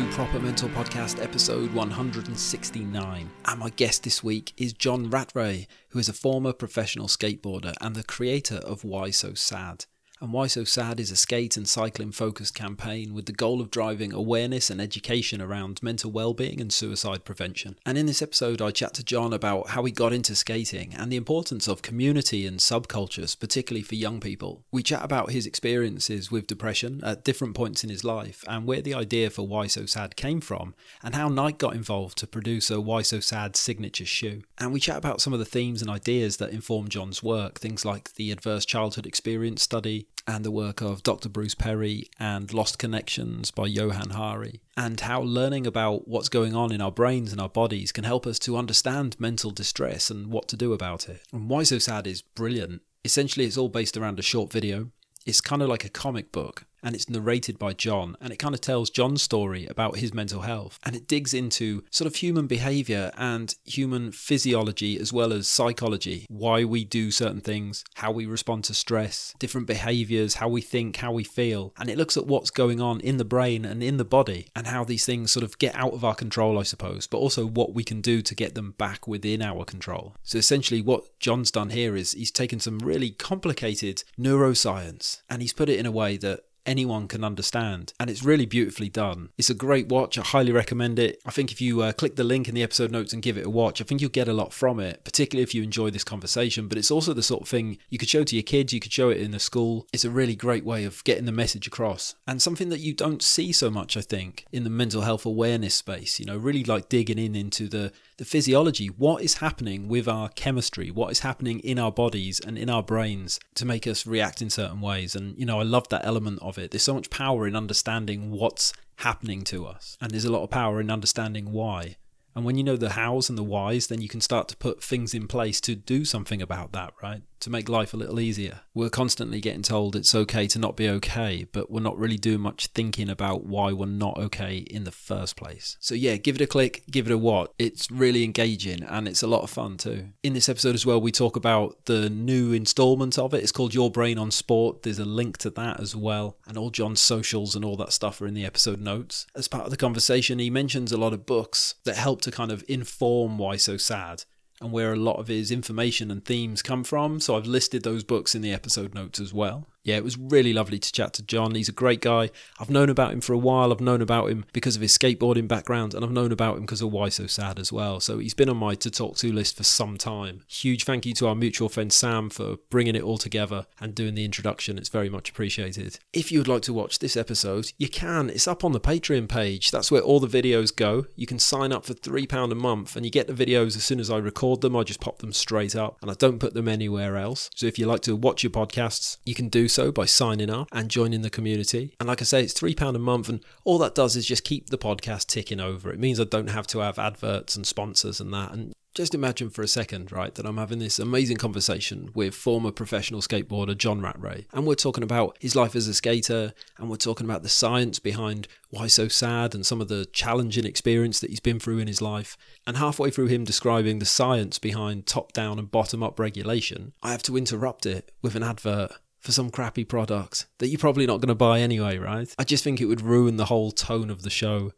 To Proper Mental Podcast episode 169. And my guest this week is John Rattray, who is a former professional skateboarder and the creator of Why So Sad. And Why So Sad is a skate and cycling focused campaign with the goal of driving awareness and education around mental well-being and suicide prevention. And in this episode I chat to John about how he got into skating and the importance of community and subcultures, particularly for young people. We chat about his experiences with depression at different points in his life and where the idea for Why So Sad came from and how Nike got involved to produce a Why So Sad signature shoe. And we chat about some of the themes and ideas that inform John's work, things like the adverse childhood experience study, and the work of Dr. Bruce Perry and Lost Connections by Johann Hari, and how learning about what's going on in our brains and our bodies can help us to understand mental distress and what to do about it. And Why So Sad is brilliant. Essentially, it's all based around a short video. It's kind of like a comic book, and it's narrated by John, and it kind of tells John's story about his mental health, and it digs into sort of human behavior and human physiology as well as psychology, why we do certain things, how we respond to stress, different behaviors, how we think, how we feel, and it looks at what's going on in the brain and in the body, and how these things sort of get out of our control, I suppose, but also what we can do to get them back within our control. So essentially, what John's done here is he's taken some really complicated neuroscience and he's put it in a way that anyone can understand. And it's really beautifully done. It's a great watch. I highly recommend it. I think if you uh, click the link in the episode notes and give it a watch, I think you'll get a lot from it, particularly if you enjoy this conversation. But it's also the sort of thing you could show to your kids, you could show it in the school. It's a really great way of getting the message across. And something that you don't see so much, I think, in the mental health awareness space, you know, really like digging in into the the physiology, what is happening with our chemistry, what is happening in our bodies and in our brains to make us react in certain ways. And, you know, I love that element of it. There's so much power in understanding what's happening to us, and there's a lot of power in understanding why. And when you know the hows and the whys, then you can start to put things in place to do something about that, right? To make life a little easier. We're constantly getting told it's okay to not be okay, but we're not really doing much thinking about why we're not okay in the first place. So, yeah, give it a click, give it a watch. It's really engaging and it's a lot of fun too. In this episode as well, we talk about the new installment of it. It's called Your Brain on Sport. There's a link to that as well. And all John's socials and all that stuff are in the episode notes. As part of the conversation, he mentions a lot of books that help to kind of inform why so sad and where a lot of his information and themes come from. So I've listed those books in the episode notes as well. Yeah, it was really lovely to chat to John. He's a great guy. I've known about him for a while. I've known about him because of his skateboarding background, and I've known about him because of Why So Sad as well. So he's been on my to talk to list for some time. Huge thank you to our mutual friend Sam for bringing it all together and doing the introduction. It's very much appreciated. If you would like to watch this episode, you can. It's up on the Patreon page. That's where all the videos go. You can sign up for £3 a month, and you get the videos as soon as I record them. I just pop them straight up, and I don't put them anywhere else. So if you like to watch your podcasts, you can do so by signing up and joining the community. And like I say, it's £3 a month, and all that does is just keep the podcast ticking over. It means I don't have to have adverts and sponsors and that. And just imagine for a second, right, that I'm having this amazing conversation with former professional skateboarder John Rattray. And we're talking about his life as a skater, and we're talking about the science behind why so sad and some of the challenging experience that he's been through in his life. And halfway through him describing the science behind top down and bottom up regulation, I have to interrupt it with an advert for some crappy product that you're probably not going to buy anyway, right? I just think it would ruin the whole tone of the show.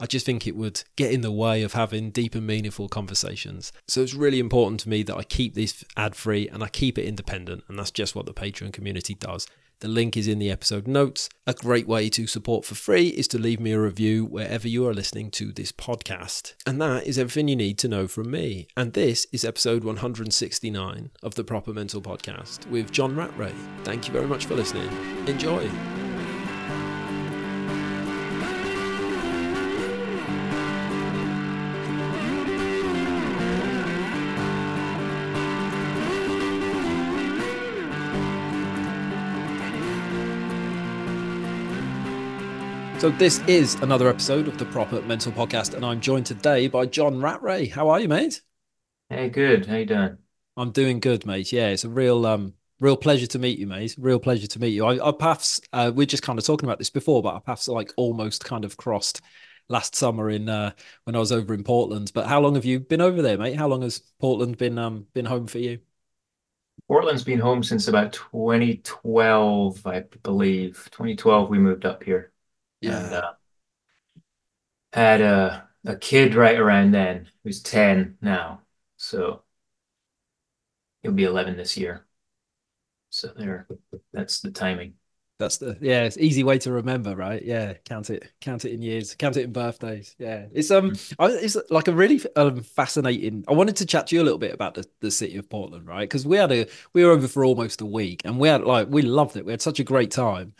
I just think it would get in the way of having deep and meaningful conversations. So it's really important to me that I keep this ad free and I keep it independent, and that's just what the Patreon community does. The link is in the episode notes. A great way to support for free is to leave me a review wherever you are listening to this podcast. And that is everything you need to know from me. And this is episode 169 of the Proper Mental Podcast with John Rattray. Thank you very much for listening. Enjoy. So this is another episode of the Proper Mental Podcast, and I'm joined today by John Rattray. How are you, mate? Hey, good. How you doing? I'm doing good, mate. Yeah, it's a real um real pleasure to meet you, mate. Real pleasure to meet you. I, our paths, uh, we're just kind of talking about this before, but our paths like almost kind of crossed last summer in uh, when I was over in Portland. But how long have you been over there, mate? How long has Portland been um been home for you? Portland's been home since about 2012, I believe. 2012, we moved up here. Yeah. And uh, had a a kid right around then who's 10 now. So he'll be 11 this year. So there, that's the timing. That's the yeah, it's easy way to remember, right? Yeah, count it, count it in years, count it in birthdays. Yeah, it's um, Mm-hmm. I, it's like a really um fascinating. I wanted to chat to you a little bit about the, the city of Portland, right? Because we had a we were over for almost a week, and we had like we loved it. We had such a great time,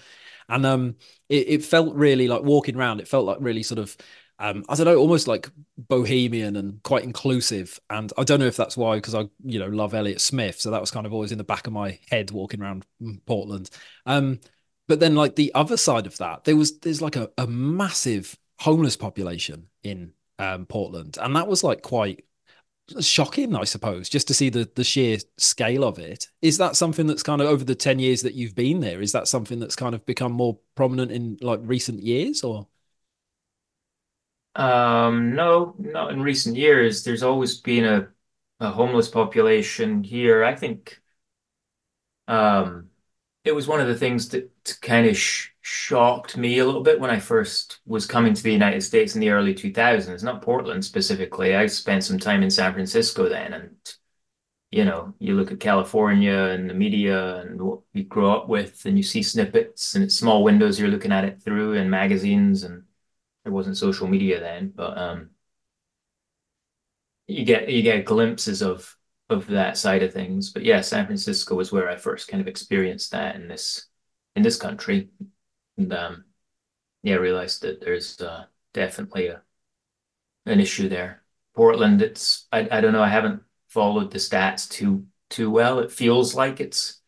and um, it, it felt really like walking around. It felt like really sort of um, I don't know, almost like bohemian and quite inclusive. And I don't know if that's why, because I, you know, love Elliott Smith. So that was kind of always in the back of my head walking around Portland. Um, but then like the other side of that, there was there's like a, a massive homeless population in um, Portland. And that was like quite shocking, I suppose, just to see the the sheer scale of it. Is that something that's kind of over the 10 years that you've been there? Is that something that's kind of become more prominent in like recent years or? Um, no, not in recent years. There's always been a, a homeless population here. I think um, it was one of the things that to kind of sh shocked me a little bit when I first was coming to the United States in the early 2000s, not Portland specifically. I spent some time in San Francisco then, and you know, you look at California and the media and what we grew up with, and you see snippets and it's small windows you're looking at it through and magazines and there wasn't social media then, but um you get you get glimpses of of that side of things. But yeah, San Francisco was where I first kind of experienced that in this in this country. And um yeah, realized that there's uh definitely a an issue there. Portland, it's I I don't know, I haven't followed the stats too too well. It feels like it's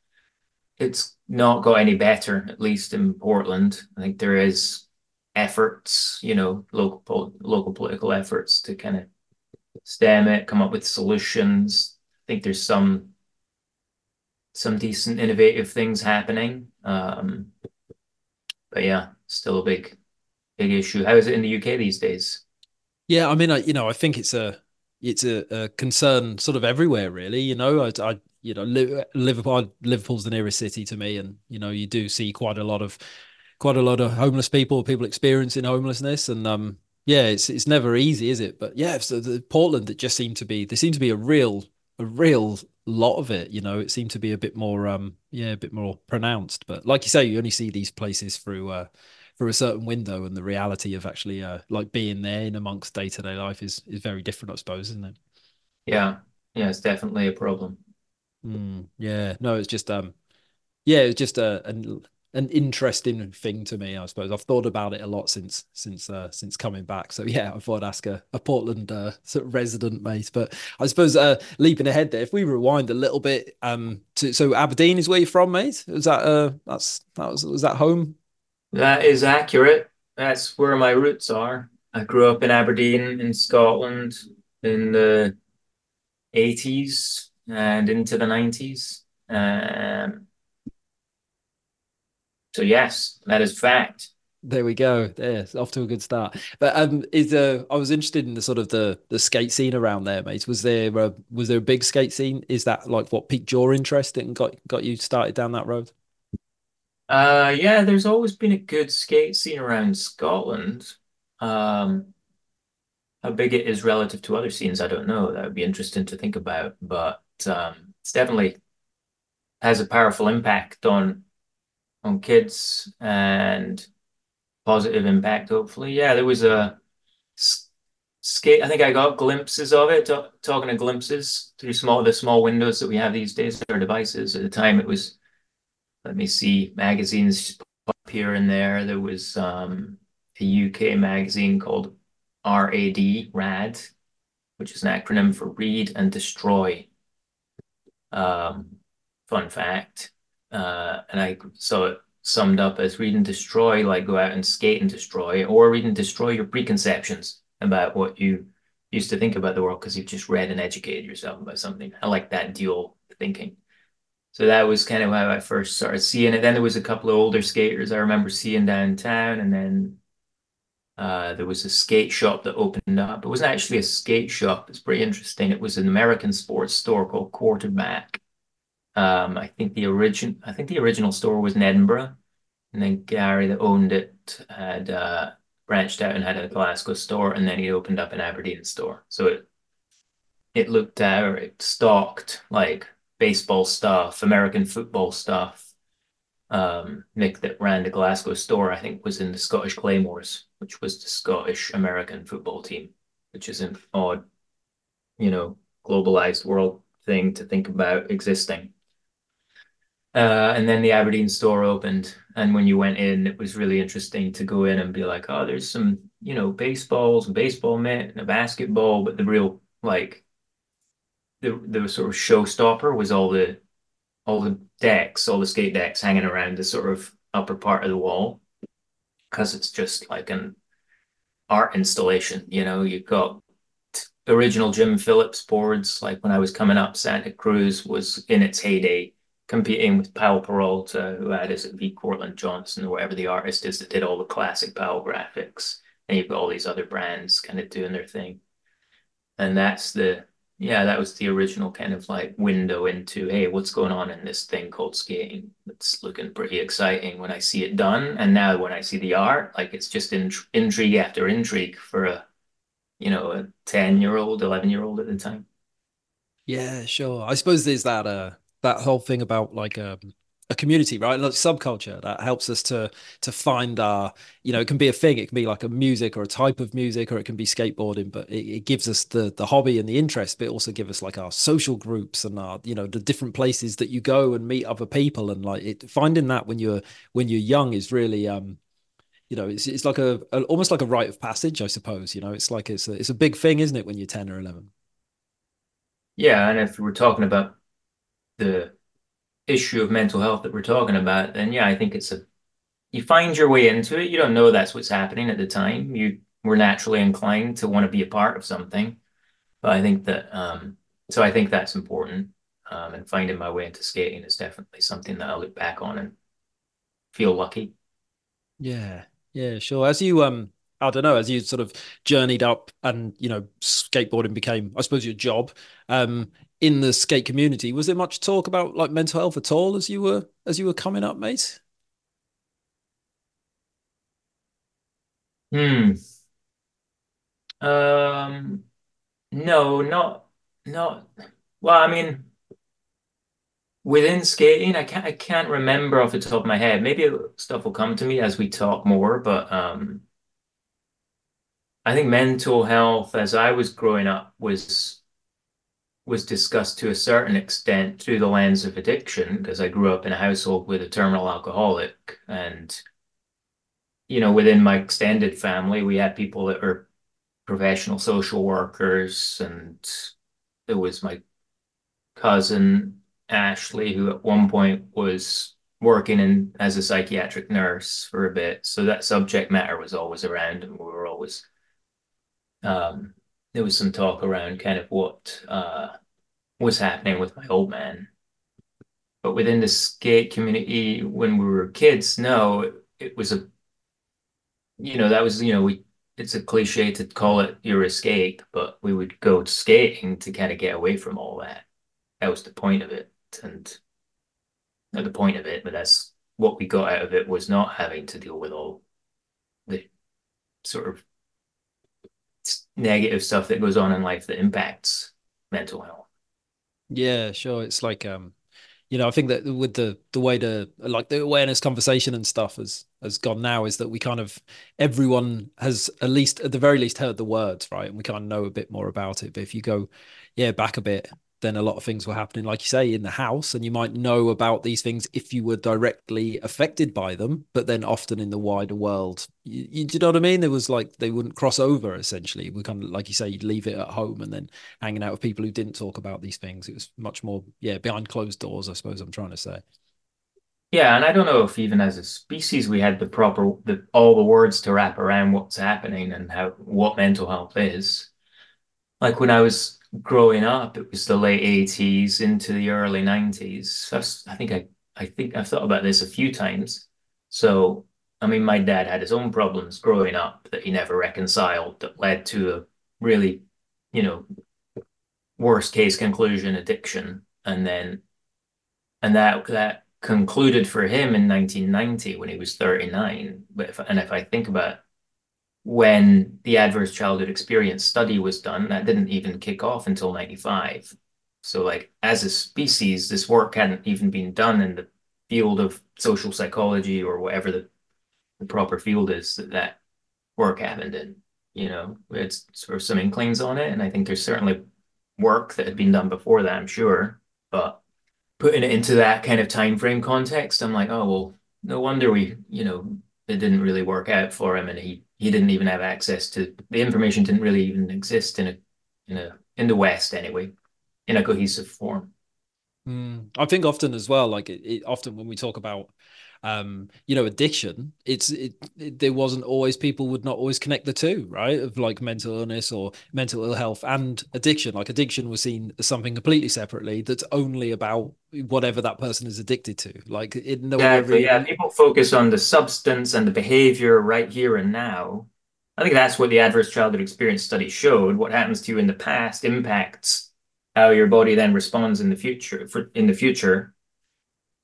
it's not got any better, at least in Portland. I think there is efforts, you know, local local political efforts to kind of stem it, come up with solutions. I think there's some some decent innovative things happening. Um, but yeah, still a big big issue. How is it in the UK these days? Yeah, I mean, I, you know, I think it's a it's a, a concern sort of everywhere, really. You know, I, I you know, Liverpool, Liverpool's the nearest city to me, and you know, you do see quite a lot of quite a lot of homeless people, people experiencing homelessness, and um, yeah, it's it's never easy, is it? But yeah, so the Portland, it just seemed to be there seemed to be a real a real lot of it. You know, it seemed to be a bit more um, yeah, a bit more pronounced. But like you say, you only see these places through uh through a certain window, and the reality of actually uh like being there in amongst day to day life is is very different, I suppose, isn't it? Yeah, yeah, it's definitely a problem. Mm, yeah, no, it's just um, yeah, it's just a, an an interesting thing to me, I suppose. I've thought about it a lot since since uh, since coming back. So yeah, I thought I'd ask a, a Portland uh, sort of resident mate. But I suppose uh, leaping ahead there, if we rewind a little bit, um, to, so Aberdeen is where you're from, mate. Was that uh, that's that was was that home? That is accurate. That's where my roots are. I grew up in Aberdeen in Scotland in the 80s and into the 90s. Um, so yes, that is fact. There we go. There, off to a good start. But um, is uh, I was interested in the sort of the the skate scene around there, mate. Was there a, was there a big skate scene? Is that like what piqued your interest and got got you started down that road? Uh, yeah, there's always been a good skate scene around Scotland. Um, how big it is relative to other scenes, I don't know. That would be interesting to think about, but um, it's definitely has a powerful impact on on kids and positive impact, hopefully. Yeah, there was a skate. I think I got glimpses of it, talking of glimpses through small the small windows that we have these days, our devices. At the time, it was, let me see, magazines up here and there. There was um, a UK magazine called RAD, RAD, which is an acronym for Read and Destroy. Um, fun fact. Uh, and I saw it summed up as read and destroy, like go out and skate and destroy, or read and destroy your preconceptions about what you used to think about the world because you've just read and educated yourself about something. I like that dual thinking. So that was kind of how I first started seeing it. Then there was a couple of older skaters I remember seeing downtown, and then uh, there was a skate shop that opened up. It wasn't actually a skate shop. It's pretty interesting. It was an American sports store called Quarterback. Um, I think the origin, I think the original store was in Edinburgh, and then Gary that owned it had uh, branched out and had a Glasgow store, and then he opened up an Aberdeen store. So it it looked at it stocked like baseball stuff, American football stuff. Um, Nick that ran the Glasgow store, I think, was in the Scottish Claymores, which was the Scottish American football team, which is an odd, you know, globalized world thing to think about existing. Uh, and then the Aberdeen store opened, and when you went in, it was really interesting to go in and be like, "Oh, there's some, you know, baseballs, a baseball mitt, and a basketball." But the real like the the sort of showstopper was all the all the decks, all the skate decks hanging around the sort of upper part of the wall, because it's just like an art installation. You know, you've got original Jim Phillips boards. Like when I was coming up, Santa Cruz was in its heyday competing with Powell Peralta, who had is it V. Courtland Johnson, or whatever the artist is that did all the classic Powell graphics. And you've got all these other brands kind of doing their thing. And that's the yeah, that was the original kind of like window into hey, what's going on in this thing called skating? It's looking pretty exciting when I see it done. And now when I see the art, like it's just in, intrigue after intrigue for a you know, a 10 year old, 11 year old at the time. Yeah, sure. I suppose there's that uh that whole thing about like um, a community, right? Like subculture that helps us to to find our, you know, it can be a thing, it can be like a music or a type of music, or it can be skateboarding, but it, it gives us the the hobby and the interest, but also give us like our social groups and our, you know, the different places that you go and meet other people, and like it, finding that when you're when you're young is really um you know it's it's like a, a, almost like a rite of passage i suppose you know? It's like it's a, it's a big thing isn't it when you're 10 or 11 yeah and if we're talking about the issue of mental health that we're talking about, then yeah, I think it's a you find your way into it. You don't know that's what's happening at the time. You were naturally inclined to want to be a part of something. But I think that um so I think that's important. Um, and finding my way into skating is definitely something that I look back on and feel lucky. Yeah, yeah, sure. As you um I don't know, as you sort of journeyed up and you know, skateboarding became, I suppose, your job. Um, in the skate community, was there much talk about like mental health at all as you were as you were coming up, mate? Hmm. Um, no, not not well, I mean, within skating, I can't I can't remember off the top of my head. Maybe stuff will come to me as we talk more, but um I think mental health as I was growing up was was discussed to a certain extent through the lens of addiction because I grew up in a household with a terminal alcoholic and you know within my extended family we had people that were professional social workers and there was my cousin Ashley who at one point was working in as a psychiatric nurse for a bit. So that subject matter was always around and we were always um there was some talk around kind of what uh, was happening with my old man. But within the skate community, when we were kids, no, it, it was a, you know, that was, you know, we, it's a cliche to call it your escape, but we would go skating to kind of get away from all that. That was the point of it. And not the point of it, but that's what we got out of it was not having to deal with all the sort of negative stuff that goes on in life that impacts mental health. Yeah, sure. It's like um, you know, I think that with the the way the like the awareness conversation and stuff has has gone now is that we kind of everyone has at least at the very least heard the words, right? And we kind of know a bit more about it. But if you go, yeah, back a bit, then a lot of things were happening, like you say, in the house, and you might know about these things if you were directly affected by them, but then often in the wider world, you, you, do you know what I mean? There was like they wouldn't cross over. Essentially, we kind of like you say, you'd leave it at home and then hanging out with people who didn't talk about these things. It was much more, yeah, behind closed doors. I suppose I'm trying to say. Yeah, and I don't know if even as a species we had the proper the all the words to wrap around what's happening and how what mental health is. Like when I was growing up, it was the late 80s into the early 90s. I think I I think I've thought about this a few times. So, I mean, my dad had his own problems growing up that he never reconciled that led to a really, you know, worst case conclusion addiction. And then, and that, that concluded for him in 1990 when he was 39. But if, and if I think about when the adverse childhood experience study was done, that didn't even kick off until 95. So like as a species, this work hadn't even been done in the field of social psychology or whatever the, the proper field is that that work happened in. You know, it's sort of some inklings on it, and I think there's certainly work that had been done before that, I'm sure. But putting it into that kind of time frame context, I'm like, oh well, no wonder we, you know, it didn't really work out for him, and he he didn't even have access to the information. Didn't really even exist in a in a in the West anyway in a cohesive form. Mm. I think often as well, like it, it, often when we talk about, um, you know, addiction, it's it, it, there wasn't always people would not always connect the two, right? Of like mental illness or mental ill health and addiction. Like addiction was seen as something completely separately that's only about whatever that person is addicted to. Like it, no, exactly, yeah. People focus on the substance and the behavior right here and now. I think that's what the adverse childhood experience study showed. What happens to you in the past impacts how your body then responds in the future for in the future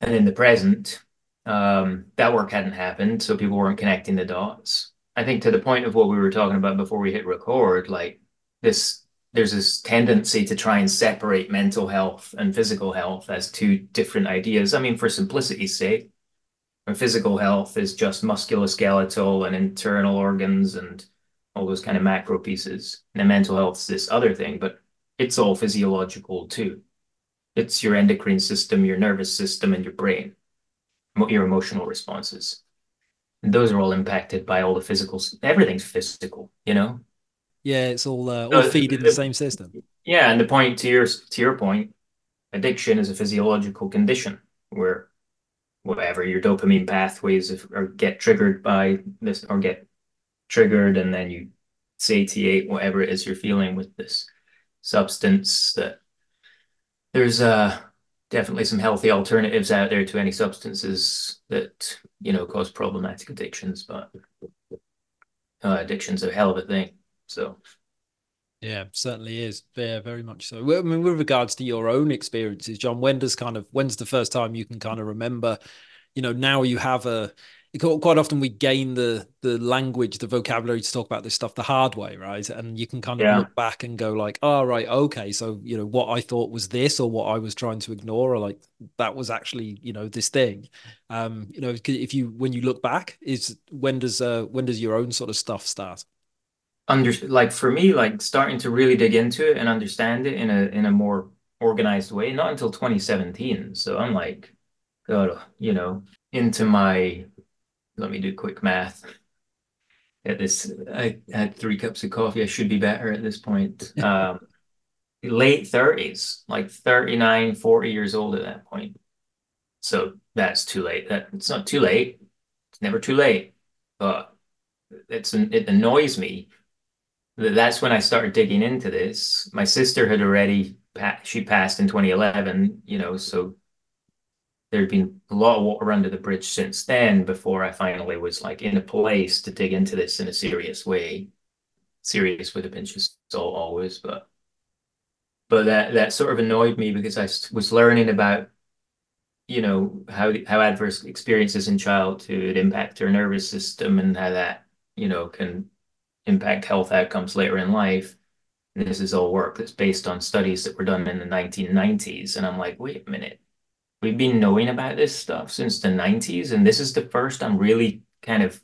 and in the present um, that work hadn't happened so people weren't connecting the dots. I think to the point of what we were talking about before we hit record like this there's this tendency to try and separate mental health and physical health as two different ideas. I mean for simplicity's sake physical health is just musculoskeletal and internal organs and all those kind of macro pieces and then mental health is this other thing but it's all physiological too. It's your endocrine system, your nervous system, and your brain, your emotional responses. And those are all impacted by all the physical. Everything's physical, you know. Yeah, it's all uh, all feeding the, the same system. Yeah, and the point to your to your point, addiction is a physiological condition where whatever your dopamine pathways if, or get triggered by this or get triggered, and then you satiate whatever it is you're feeling with this substance that there's uh definitely some healthy alternatives out there to any substances that you know cause problematic addictions but uh, addiction's a hell of a thing so. Yeah certainly is. Yeah very much so. I mean, with regards to your own experiences john when does kind of when's the first time you can kind of remember you know now you have a quite often we gain the the language the vocabulary to talk about this stuff the hard way right? And you can kind of yeah. look back and go like oh right okay so you know what i thought was this or what i was trying to ignore or like that was actually you know this thing. Um you know if you when you look back is when does uh when does your own sort of stuff start? Under like for me like starting to really dig into it and understand it in a in a more organized way not until 2017 so i'm like god you know into my let me do quick math. At this, I had three cups of coffee. I should be better at this point. Um, late 30s, like 39, 40 years old at that point. So that's too late. That it's not too late. It's never too late. But it's it annoys me that that's when I started digging into this. My sister had already she passed in 2011, you know, so there'd been a lot of water under the bridge since then before I finally was like in a place to dig into this in a serious way. Serious with a pinch of salt always, but but that that sort of annoyed me because I was learning about you know how how adverse experiences in childhood impact our nervous system and how that you know can impact health outcomes later in life. And this is all work that's based on studies that were done in the 1990s, and I'm like, wait a minute, we've been knowing about this stuff since the 90s and this is the first i'm really kind of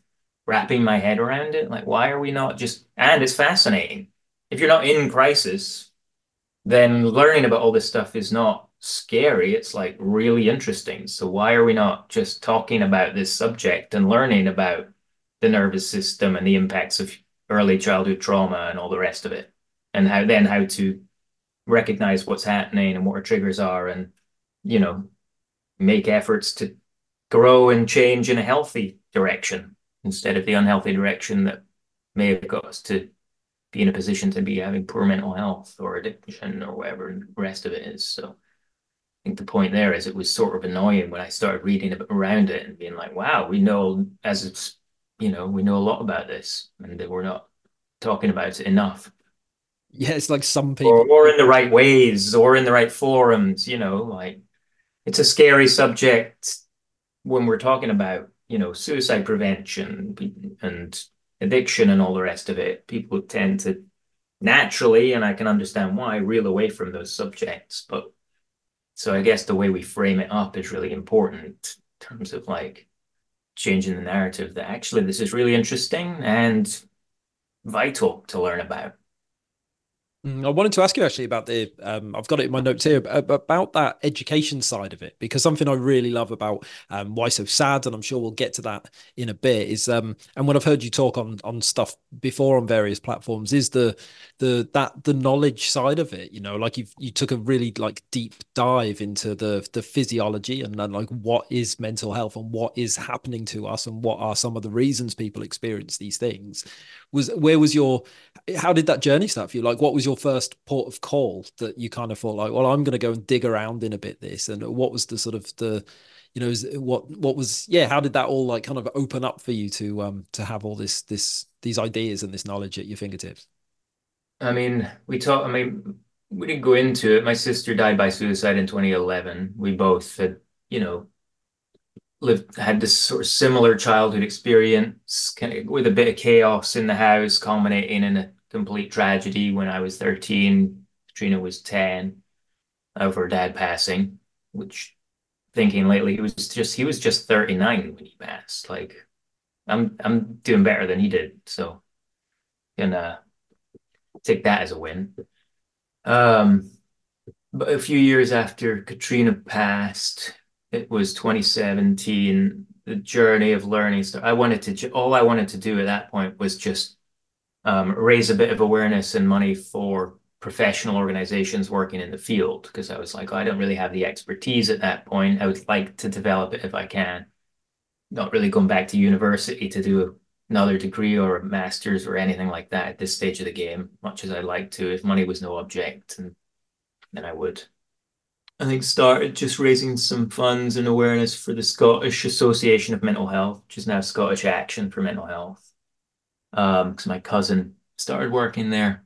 wrapping my head around it. Like why are we not just and it's fascinating. If you're not in crisis then learning about all this stuff is not scary. It's like really interesting. So why are we not just talking about this subject and learning about the nervous system and the impacts of early childhood trauma and all the rest of it? And how then how to recognize what's happening and what our triggers are and you know make efforts to grow and change in a healthy direction instead of the unhealthy direction that may have got us to be in a position to be having poor mental health or addiction or whatever the rest of it is. So I think the point there is it was sort of annoying when I started reading around it and being like, wow, we know as it's, you know, we know a lot about this and that we're not talking about it enough. Yeah, it's like some people or, or in the right ways or in the right forums, you know, like it's a scary subject when we're talking about, you know, suicide prevention and addiction and all the rest of it. People tend to naturally, and I can understand why, reel away from those subjects. But so I guess the way we frame it up is really important in terms of like changing the narrative that actually this is really interesting and vital to learn about. Mm, I wanted to ask you actually about the. Um, I've got it in my notes here about that education side of it because something I really love about um, why so sad, and I'm sure we'll get to that in a bit. Is um, and when I've heard you talk on on stuff before on various platforms, is the the that the knowledge side of it. You know, like you you took a really like deep dive into the the physiology and then like what is mental health and what is happening to us and what are some of the reasons people experience these things. Was where was your how did that journey start for you? Like, what was your first port of call that you kind of thought like, well, I'm going to go and dig around in a bit this, and what was the sort of the, you know, what what was yeah, how did that all like kind of open up for you to um to have all this this these ideas and this knowledge at your fingertips? I mean, we talked. I mean, we didn't go into it. My sister died by suicide in 2011. We both had, you know, lived had this sort of similar childhood experience, kind of with a bit of chaos in the house, culminating in a complete tragedy when I was 13. Katrina was 10 of her dad passing, which thinking lately, he was just he was just 39 when he passed. Like I'm I'm doing better than he did. So gonna take that as a win. Um but a few years after Katrina passed, it was 2017 the journey of learning So i wanted to all i wanted to do at that point was just um, raise a bit of awareness and money for professional organizations working in the field because i was like oh, i don't really have the expertise at that point i would like to develop it if i can not really going back to university to do another degree or a master's or anything like that at this stage of the game much as i'd like to if money was no object and then i would I think started just raising some funds and awareness for the Scottish Association of Mental Health, which is now Scottish Action for Mental Health. Um, because my cousin started working there.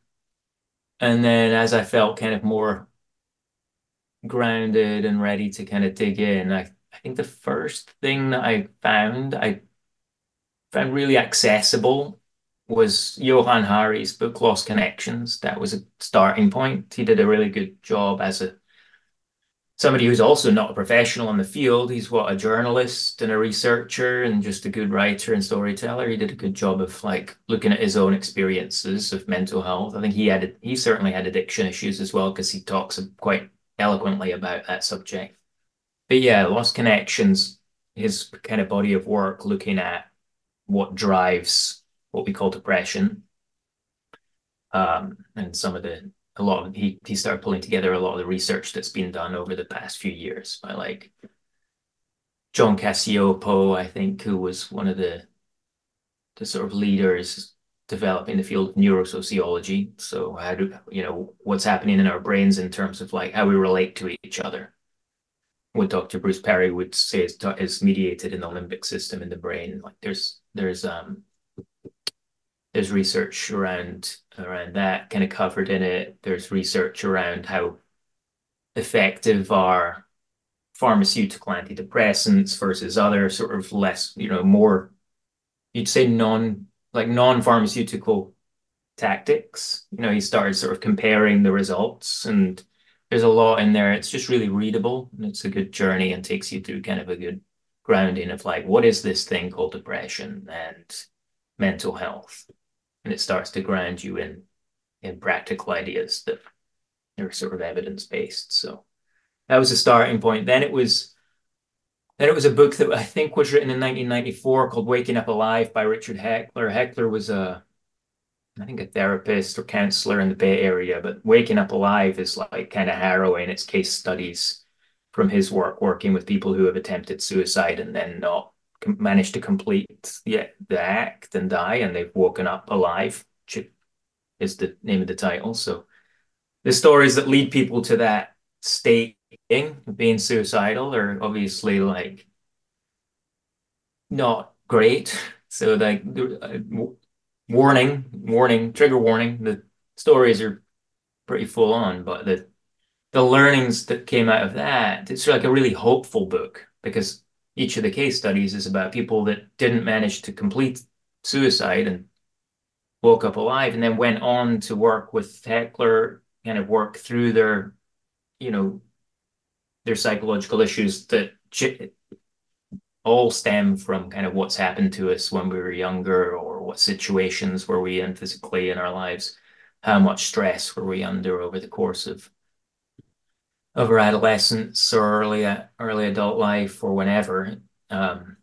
And then as I felt kind of more grounded and ready to kind of dig in, I, I think the first thing that I found I found really accessible was Johann Hari's book Lost Connections. That was a starting point. He did a really good job as a somebody who's also not a professional in the field. He's what a journalist and a researcher and just a good writer and storyteller. He did a good job of like looking at his own experiences of mental health. I think he had he certainly had addiction issues as well because he talks quite eloquently about that subject. But yeah, Lost Connections, his kind of body of work looking at what drives what we call depression. Um, and some of the a lot of he he started pulling together a lot of the research that's been done over the past few years by like John Cacioppo, I think, who was one of the the sort of leaders developing the field of neurosociology. So how do you know what's happening in our brains in terms of like how we relate to each other? What Dr. Bruce Perry would say is, is mediated in the limbic system in the brain. Like there's there's um there's research around around that kind of covered in it. There's research around how effective are pharmaceutical antidepressants versus other sort of less, you know, more you'd say non like non-pharmaceutical tactics. You know, he started sort of comparing the results and there's a lot in there. It's just really readable and it's a good journey and takes you through kind of a good grounding of like what is this thing called depression and mental health and it starts to ground you in in practical ideas that are sort of evidence based. So that was a starting point. Then it was then it was a book that I think was written in 1994 called Waking Up Alive by Richard Heckler. Heckler was a I think a therapist or counselor in the Bay Area, but Waking Up Alive is like kind of harrowing. It's case studies from his work working with people who have attempted suicide and then not managed to complete the, the act and die, and they've woken up alive. Is the name of the title. So the stories that lead people to that state of being suicidal are obviously like not great. So like uh, warning, warning, trigger warning. The stories are pretty full on, but the the learnings that came out of that, it's like a really hopeful book because each of the case studies is about people that didn't manage to complete suicide and woke up alive and then went on to work with Heckler, kind of work through their, you know, their psychological issues that all stem from kind of what's happened to us when we were younger or what situations were we in physically in our lives, how much stress were we under over the course of our adolescence or early early adult life or whenever um,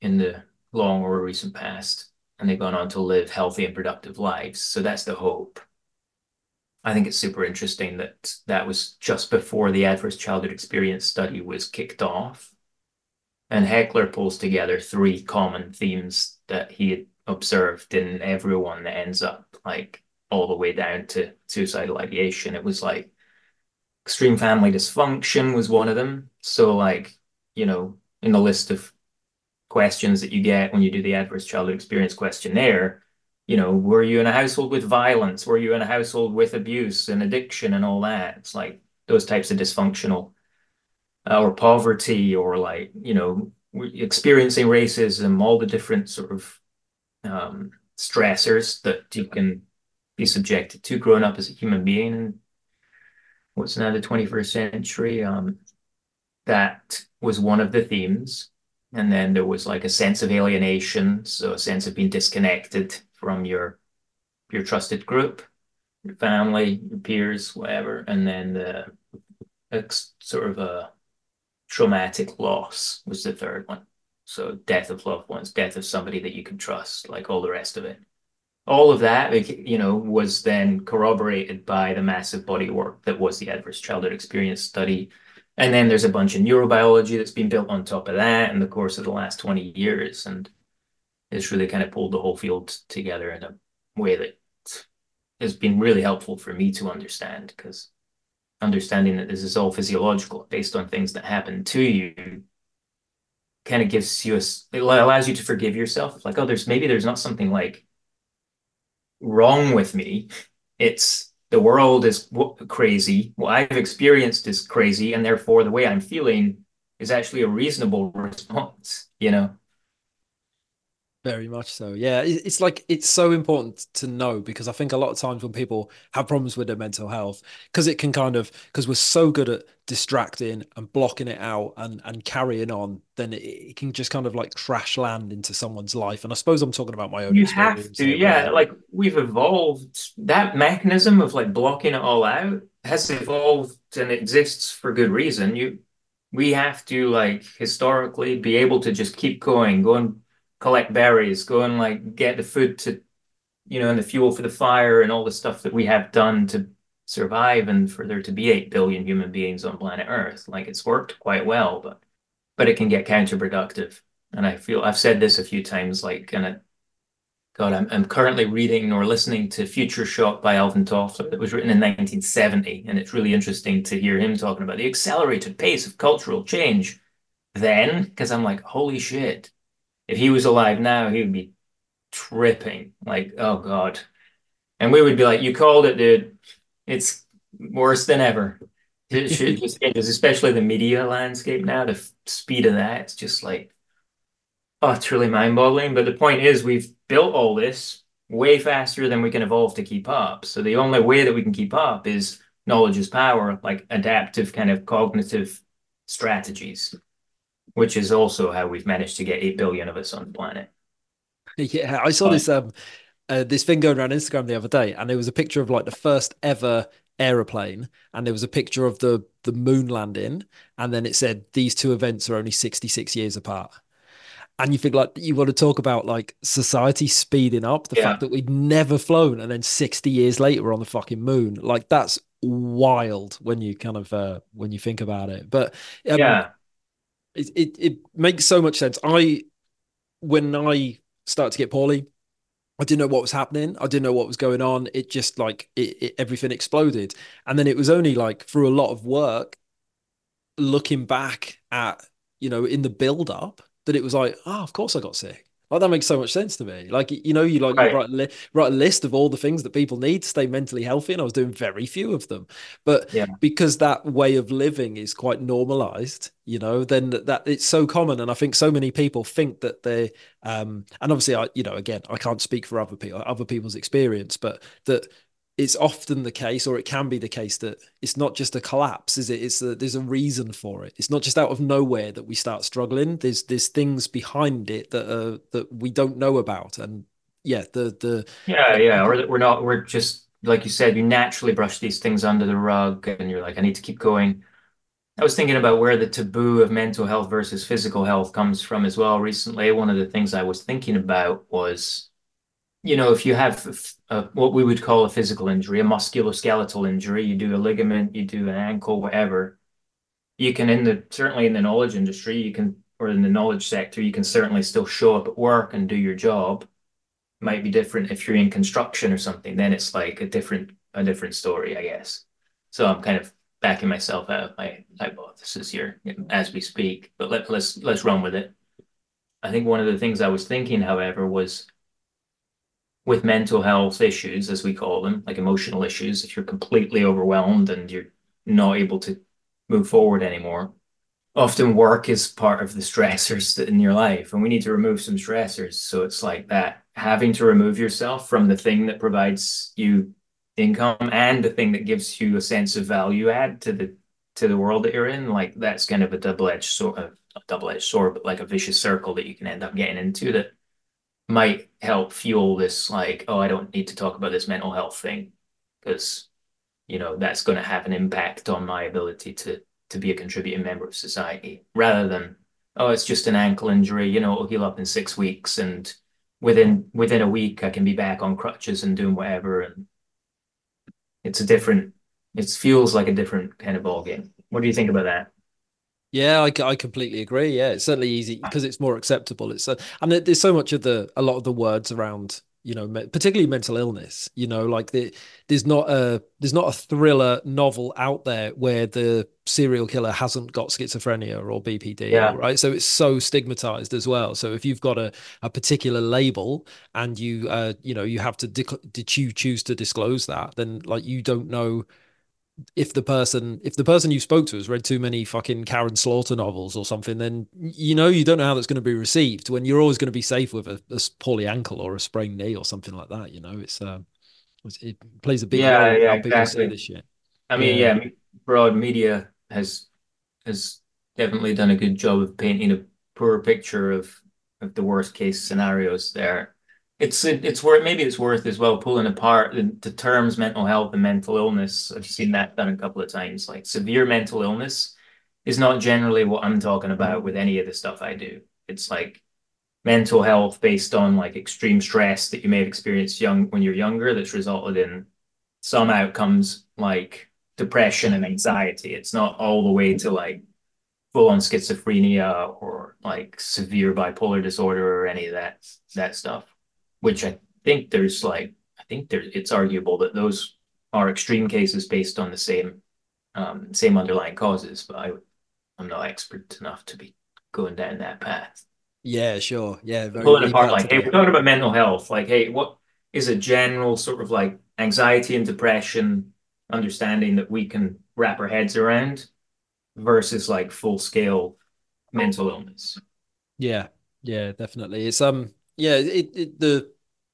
in the long or recent past, and they've gone on to live healthy and productive lives. So that's the hope. I think it's super interesting that that was just before the adverse childhood experience study was kicked off. And Heckler pulls together three common themes that he had observed in everyone that ends up like all the way down to suicidal ideation. It was like extreme family dysfunction was one of them. So, like, you know, in the list of questions that you get when you do the adverse childhood experience questionnaire, you know, were you in a household with violence? Were you in a household with abuse and addiction and all that? It's like those types of dysfunctional uh, or poverty or like, you know, experiencing racism, all the different sort of um, stressors that you can be subjected to growing up as a human being what's now the 21st century. Um, that was one of the themes. And then there was like a sense of alienation, so a sense of being disconnected from your your trusted group, your family, your peers, whatever. And then the sort of a traumatic loss was the third one. So death of loved ones, death of somebody that you can trust, like all the rest of it all of that, you know, was then corroborated by the massive body work that was the adverse childhood experience study. And then there's a bunch of neurobiology that's been built on top of that in the course of the last 20 years. And it's really kind of pulled the whole field together in a way that has been really helpful for me to understand because understanding that this is all physiological based on things that happen to you kind of gives you a, it allows you to forgive yourself. Like, oh, there's maybe there's not something like wrong with me. It's the world is crazy. What I've experienced is crazy, and therefore the way I'm feeling is actually a reasonable response. You know. Very much so. Yeah. It's like, it's so important to know because I think a lot of times when people have problems with their mental health, because it can kind of, because we're so good at distracting and blocking it out and, and carrying on, then it, it can just kind of like crash land into someone's life. And I suppose I'm talking about my own. You have to. Yeah. Like we've evolved that mechanism of like blocking it all out has evolved and exists for good reason. You, we have to like historically be able to just keep going, going collect berries, go and like get the food to, you know, and the fuel for the fire and all the stuff that we have done to survive and for there to be 8 billion human beings on planet Earth. Like it's worked quite well, but but it can get counterproductive. And I feel I've said this a few times, like, and it, God, I'm, I'm currently reading or listening to Future Shock by Alvin Toffler that was written in 1970. And it's really interesting to hear him talking about the accelerated pace of cultural change then, because I'm like, holy shit, if he was alive now, he would be tripping. Like, oh God. And we would be like, you called it, dude. It's worse than ever. It should just changes, especially the media landscape now. The speed of that, it's just like, oh, it's really mind-boggling. But the point is, we've built all this way faster than we can evolve to keep up. So the only way that we can keep up is knowledge is power, like adaptive kind of cognitive strategies which is also how we've managed to get 8 billion of us on the planet. Yeah, I saw but, this um uh, this thing going around Instagram the other day, and there was a picture of like the first ever aeroplane, and there was a picture of the the moon landing, and then it said these two events are only 66 years apart. And you think like you want to talk about like society speeding up, the yeah. fact that we'd never flown, and then 60 years later we're on the fucking moon, like that's wild when you kind of uh, when you think about it. But um, yeah, it, it it makes so much sense. I when I started to get poorly, I didn't know what was happening. I didn't know what was going on. It just like it, it, everything exploded, and then it was only like through a lot of work, looking back at you know in the build up that it was like, oh, of course I got sick. Like that makes so much sense to me. Like you know, you like right. you write, li- write a list of all the things that people need to stay mentally healthy, and I was doing very few of them. But yeah. because that way of living is quite normalized, you know, then that, that it's so common, and I think so many people think that they, um, and obviously, I, you know, again, I can't speak for other people, other people's experience, but that it's often the case, or it can be the case, that it's not just a collapse, is it? It's a, there's a reason for it. It's not just out of nowhere that we start struggling. There's there's things behind it that are that we don't know about, and yeah, the the yeah yeah, or we're not we're just like you said, you naturally brush these things under the rug, and you're like, I need to keep going. I was thinking about where the taboo of mental health versus physical health comes from as well. Recently, one of the things I was thinking about was you know, if you have a, what we would call a physical injury, a musculoskeletal injury, you do a ligament, you do an ankle, whatever, you can in the certainly in the knowledge industry, you can or in the knowledge sector, you can certainly still show up at work and do your job. Might be different if you're in construction or something. Then it's like a different a different story, I guess. So I'm kind of backing myself out of my hypothesis here as we speak. But let, let's let's run with it. I think one of the things I was thinking, however, was with mental health issues, as we call them, like emotional issues, if you're completely overwhelmed and you're not able to move forward anymore, often work is part of the stressors in your life, and we need to remove some stressors. So it's like that having to remove yourself from the thing that provides you income and the thing that gives you a sense of value add to the to the world that you're in like that's kind of a double-edged sort of double-edged sword but like a vicious circle that you can end up getting into that might help fuel this like oh i don't need to talk about this mental health thing because you know that's going to have an impact on my ability to to be a contributing member of society rather than oh it's just an ankle injury you know it'll heal up in six weeks and within within a week i can be back on crutches and doing whatever and it's a different it feels like a different kind of ball game what do you think about that yeah, I, I completely agree. Yeah, it's certainly easy because it's more acceptable. It's uh, and there's so much of the a lot of the words around you know particularly mental illness. You know, like the, there's not a there's not a thriller novel out there where the serial killer hasn't got schizophrenia or BPD. Yeah. Right. So it's so stigmatized as well. So if you've got a, a particular label and you uh you know you have to did you choose to disclose that, then like you don't know if the person if the person you spoke to has read too many fucking Karin Slaughter novels or something, then you know you don't know how that's going to be received. When you're always going to be safe with a, a poorly ankle or a sprained knee or something like that. You know, it's uh, it plays a big yeah, role yeah, how people exactly. say this shit. I mean, yeah. yeah, broad media has has definitely done a good job of painting a poor picture of of the worst case scenarios there it's it's worth maybe it's worth as well pulling apart the, the terms mental health and mental illness. I've seen that done a couple of times. Like severe mental illness is not generally what I'm talking about with any of the stuff I do. It's like mental health based on like extreme stress that you may have experienced young when you're younger that's resulted in some outcomes like depression and anxiety. It's not all the way to like full on schizophrenia or like severe bipolar disorder or any of that that stuff which I think there's like I think there it's arguable that those are extreme cases based on the same um, same underlying causes, but I I'm not expert enough to be going down that path. Yeah, sure. Yeah, pulling apart like, hey, we're talking about mental health. Like, hey, what is a general sort of like anxiety and depression understanding that we can wrap our heads around versus like full scale mental illness? Yeah, yeah, definitely. It's um yeah, it, it the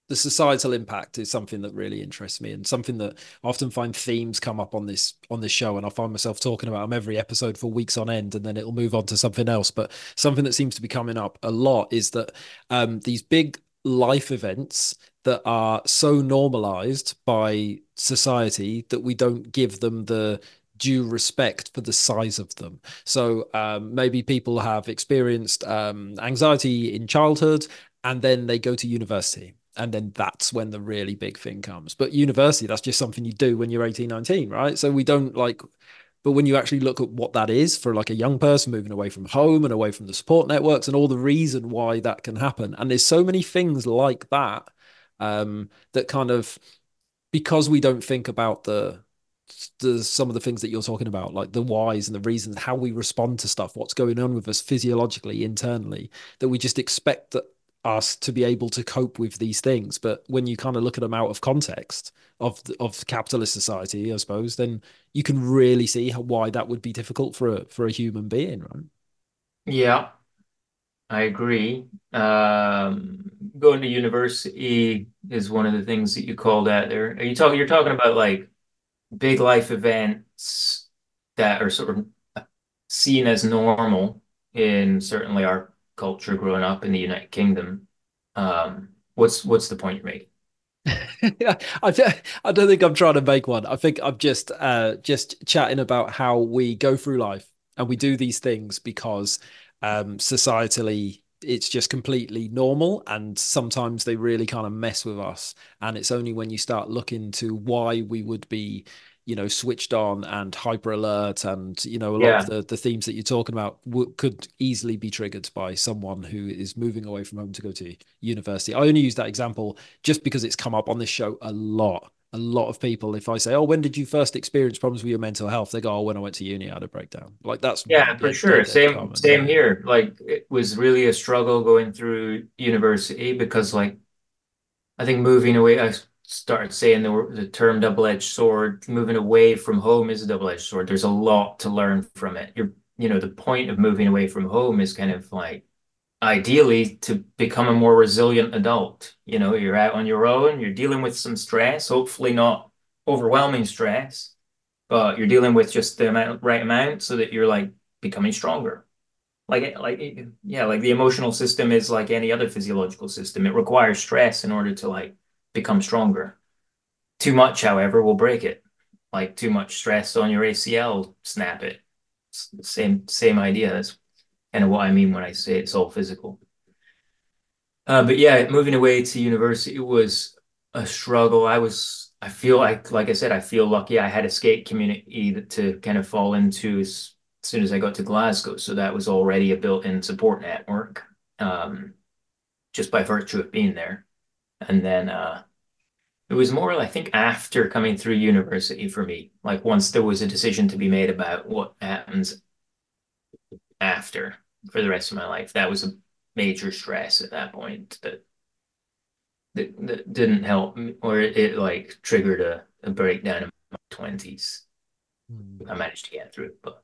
the societal impact is something that really interests me and something that I often find themes come up on this on this show and I find myself talking about them every episode for weeks on end and then it'll move on to something else but something that seems to be coming up a lot is that um, these big life events that are so normalized by society that we don't give them the due respect for the size of them. So um, maybe people have experienced um, anxiety in childhood and then they go to university and then that's when the really big thing comes. But university that's just something you do when you're 18 19 right? So we don't like but when you actually look at what that is for like a young person moving away from home and away from the support networks and all the reason why that can happen. And there's so many things like that um, that kind of because we don't think about the the some of the things that you're talking about like the whys and the reasons how we respond to stuff what's going on with us physiologically internally that we just expect that us to be able to cope with these things. But when you kind of look at them out of context of of capitalist society, I suppose, then you can really see how, why that would be difficult for a for a human being, right? Yeah, I agree. Um, going to university is one of the things that you called out there. Are you talking? You're talking about like big life events that are sort of seen as normal in certainly our culture growing up in the United Kingdom. Um, what's what's the point you're making? I, I don't think I'm trying to make one. I think I'm just uh, just chatting about how we go through life and we do these things because um, societally it's just completely normal and sometimes they really kind of mess with us and it's only when you start looking to why we would be you know switched on and hyper alert and you know a lot yeah. of the, the themes that you're talking about w- could easily be triggered by someone who is moving away from home to go to university. I only use that example just because it's come up on this show a lot a lot of people. If i say oh when did you first experience problems with your mental health? They go oh when i went to uni i had a breakdown. Like that's yeah for sure. same common. same here. Like it was really a struggle going through university because like i think moving away i started saying the, the term double-edged sword moving away from home is a double-edged sword. There's a lot to learn from it. You're you know the point of moving away from home is kind of like ideally to become a more resilient adult. You know you're out on your own you're dealing with some stress hopefully not overwhelming stress but you're dealing with just the amount, right amount so that you're like becoming stronger. Like like yeah like the emotional system is like any other physiological system. It requires stress in order to like become stronger. Too much, however, will break it. Like too much stress on your ACL, snap it. Same same idea. That's kind of what I mean when I say it's all physical. Uh, but yeah, moving away to university was a struggle. I was, I feel like, like I said, I feel lucky. I had a skate community to kind of fall into as, soon as I got to Glasgow. So that was already a built-in support network, um, just by virtue of being there. And then uh, it was more, I think, after coming through university for me. Like once there was a decision to be made about what happens after for the rest of my life, that was a major stress at that point that that, that didn't help me, or it, it like triggered a, a breakdown in my twenties. Mm. I managed to get through it, but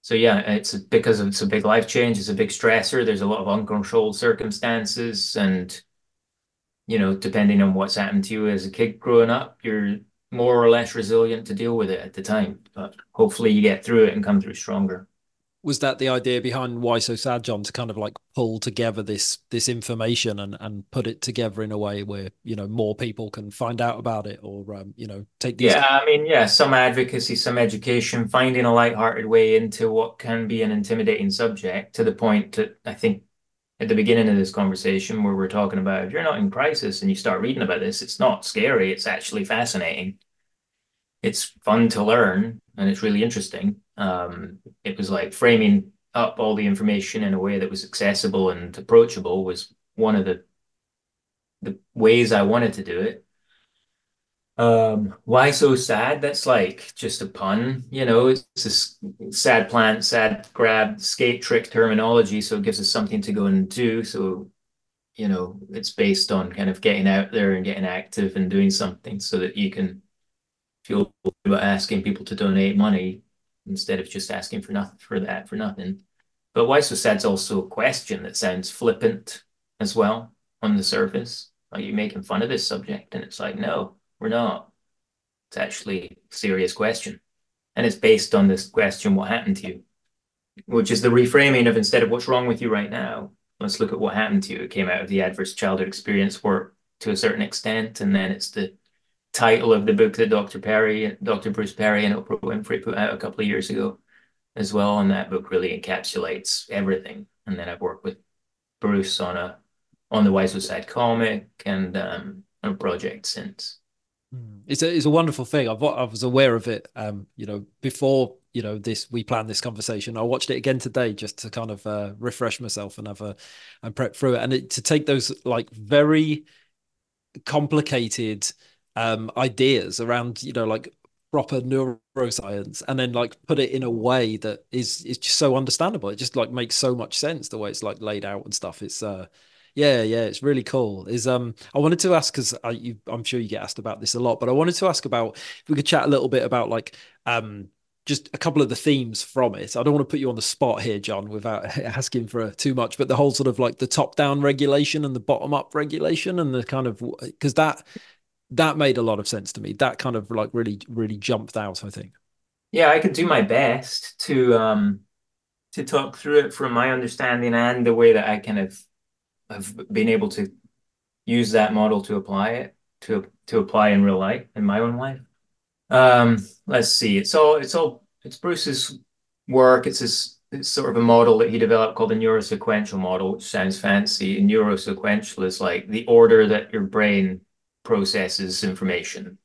so yeah, it's because it's a big life change. It's a big stressor. There's a lot of uncontrolled circumstances, and you know, depending on what's happened to you as a kid growing up, you're more or less resilient to deal with it at the time. But hopefully you get through it and come through stronger. Was that the idea behind why so sad, John, to kind of like pull together this this information and and put it together in a way where you know more people can find out about it or um, you know take these. Yeah, I mean, yeah, some advocacy, some education, finding a light-hearted way into what can be an intimidating subject to the point that I think at the beginning of this conversation where we're talking about if you're not in crisis and you start reading about this, it's not scary. It's actually fascinating. It's fun to learn and it's really interesting. Um, it was like framing up all the information in a way that was accessible and approachable was one of the the ways I wanted to do it. Um, why so sad? That's like just a pun, you know. It's a sad plant, sad grab, skate trick terminology, so it gives us something to go and do. So, you know, it's based on kind of getting out there and getting active and doing something so that you can feel about asking people to donate money instead of just asking for nothing for that for nothing. But why so sad's also a question that sounds flippant as well on the surface. Are you making fun of this subject? And it's like, no we're not. It's actually a serious question. And it's based on this question, what happened to you? Which is the reframing of instead of what's wrong with you right now, let's look at what happened to you. It came out of the adverse childhood experience work to a certain extent. And then it's the title of the book that Dr. Perry, Dr. Bruce Perry and Oprah Winfrey put out a couple of years ago as well. And that book really encapsulates everything. And then I've worked with Bruce on a on the Why So Sad comic and um, a project since. Hmm. It's a it's a wonderful thing. I've I was aware of it. Um, you know, before you know this, we planned this conversation. I watched it again today just to kind of uh, refresh myself and have a and prep through it, and it, to take those like very complicated um ideas around you know like proper neuroscience and then like put it in a way that is is just so understandable it just like makes so much sense the way it's like laid out and stuff it's uh yeah yeah it's really cool is um i wanted to ask because i'm sure you get asked about this a lot but i wanted to ask about if we could chat a little bit about like um just a couple of the themes from it. I don't want to put you on the spot here, John, without asking for too much, but the whole sort of like the top down regulation and the bottom up regulation and the kind of because that that made a lot of sense to me. That kind of like really, really jumped out, I think. Yeah, I could do my best to um to talk through it from my understanding and the way that I kind of have been able to use that model to apply it to to apply in real life in my own life. Um, let's see. It's all it's all it's Bruce's work. It's his it's sort of a model that he developed called the neurosequential model, which sounds fancy. And neurosequential is like the order that your brain processes information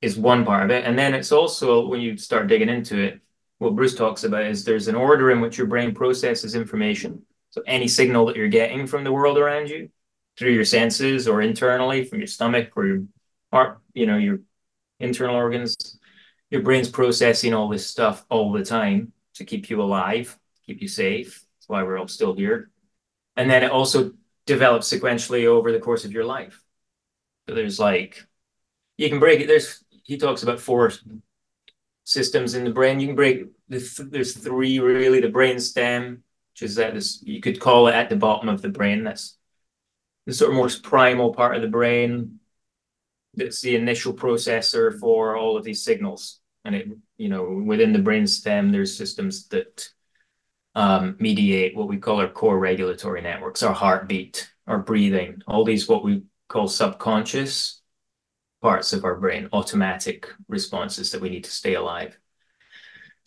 is one part of it. And then it's also when you start digging into it, what Bruce talks about is there's an order in which your brain processes information. So any signal that you're getting from the world around you through your senses or internally from your stomach or your heart, you know, your internal organs, your brain's processing all this stuff all the time to keep you alive, keep you safe. That's why we're all still here. And then it also develops sequentially over the course of your life. So there's like, you can break it. There's, he talks about four systems in the brain. You can break, there's three really the brain stem, which is that this, you could call it at the bottom of the brain. That's the sort of most primal part of the brain. That's the initial processor for all of these signals. And it, you know, within the brain stem, there's systems that um, mediate what we call our core regulatory networks, our heartbeat, our breathing, all these what we call subconscious parts of our brain, automatic responses that we need to stay alive.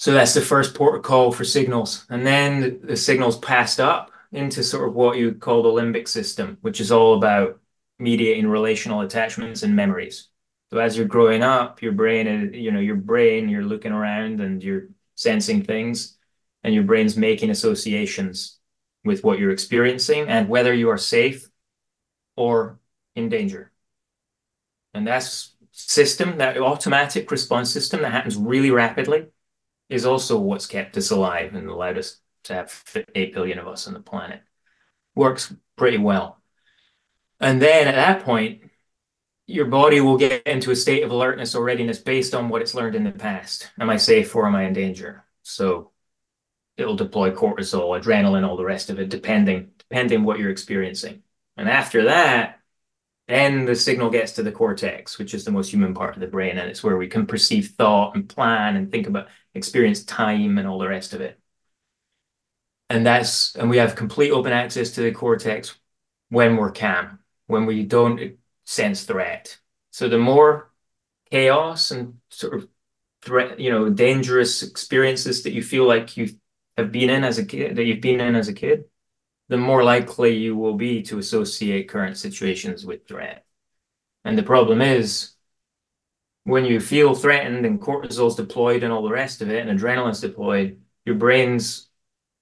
So that's the first port of call for signals. And then the, signals passed up into sort of what you call the limbic system, which is all about mediating relational attachments and memories. So as you're growing up, your brain, uh, you know, your brain, you're looking around and you're sensing things, and your brain's making associations with what you're experiencing and whether you are safe or in danger. And that's system, that automatic response system that happens really rapidly, is also what's kept us alive and allowed us to have 8 billion of us on the planet. Works pretty well. And then at that point, your body will get into a state of alertness or readiness based on what it's learned in the past. Am I safe or am I in danger? So it'll deploy cortisol, adrenaline, all the rest of it, depending depending what you're experiencing. And after that, then the signal gets to the cortex, which is the most human part of the brain, and it's where we can perceive thought and plan and think about experience time and all the rest of it. And that's and we have complete open access to the cortex when we're calm, when we don't sense threat. So the more chaos and sort of threat, you know, dangerous experiences that you feel like you have been in as a kid, that you've been in as a kid, the more likely you will be to associate current situations with threat. And the problem is when you feel threatened and cortisol's deployed and all the rest of it, and adrenaline's deployed, your brain's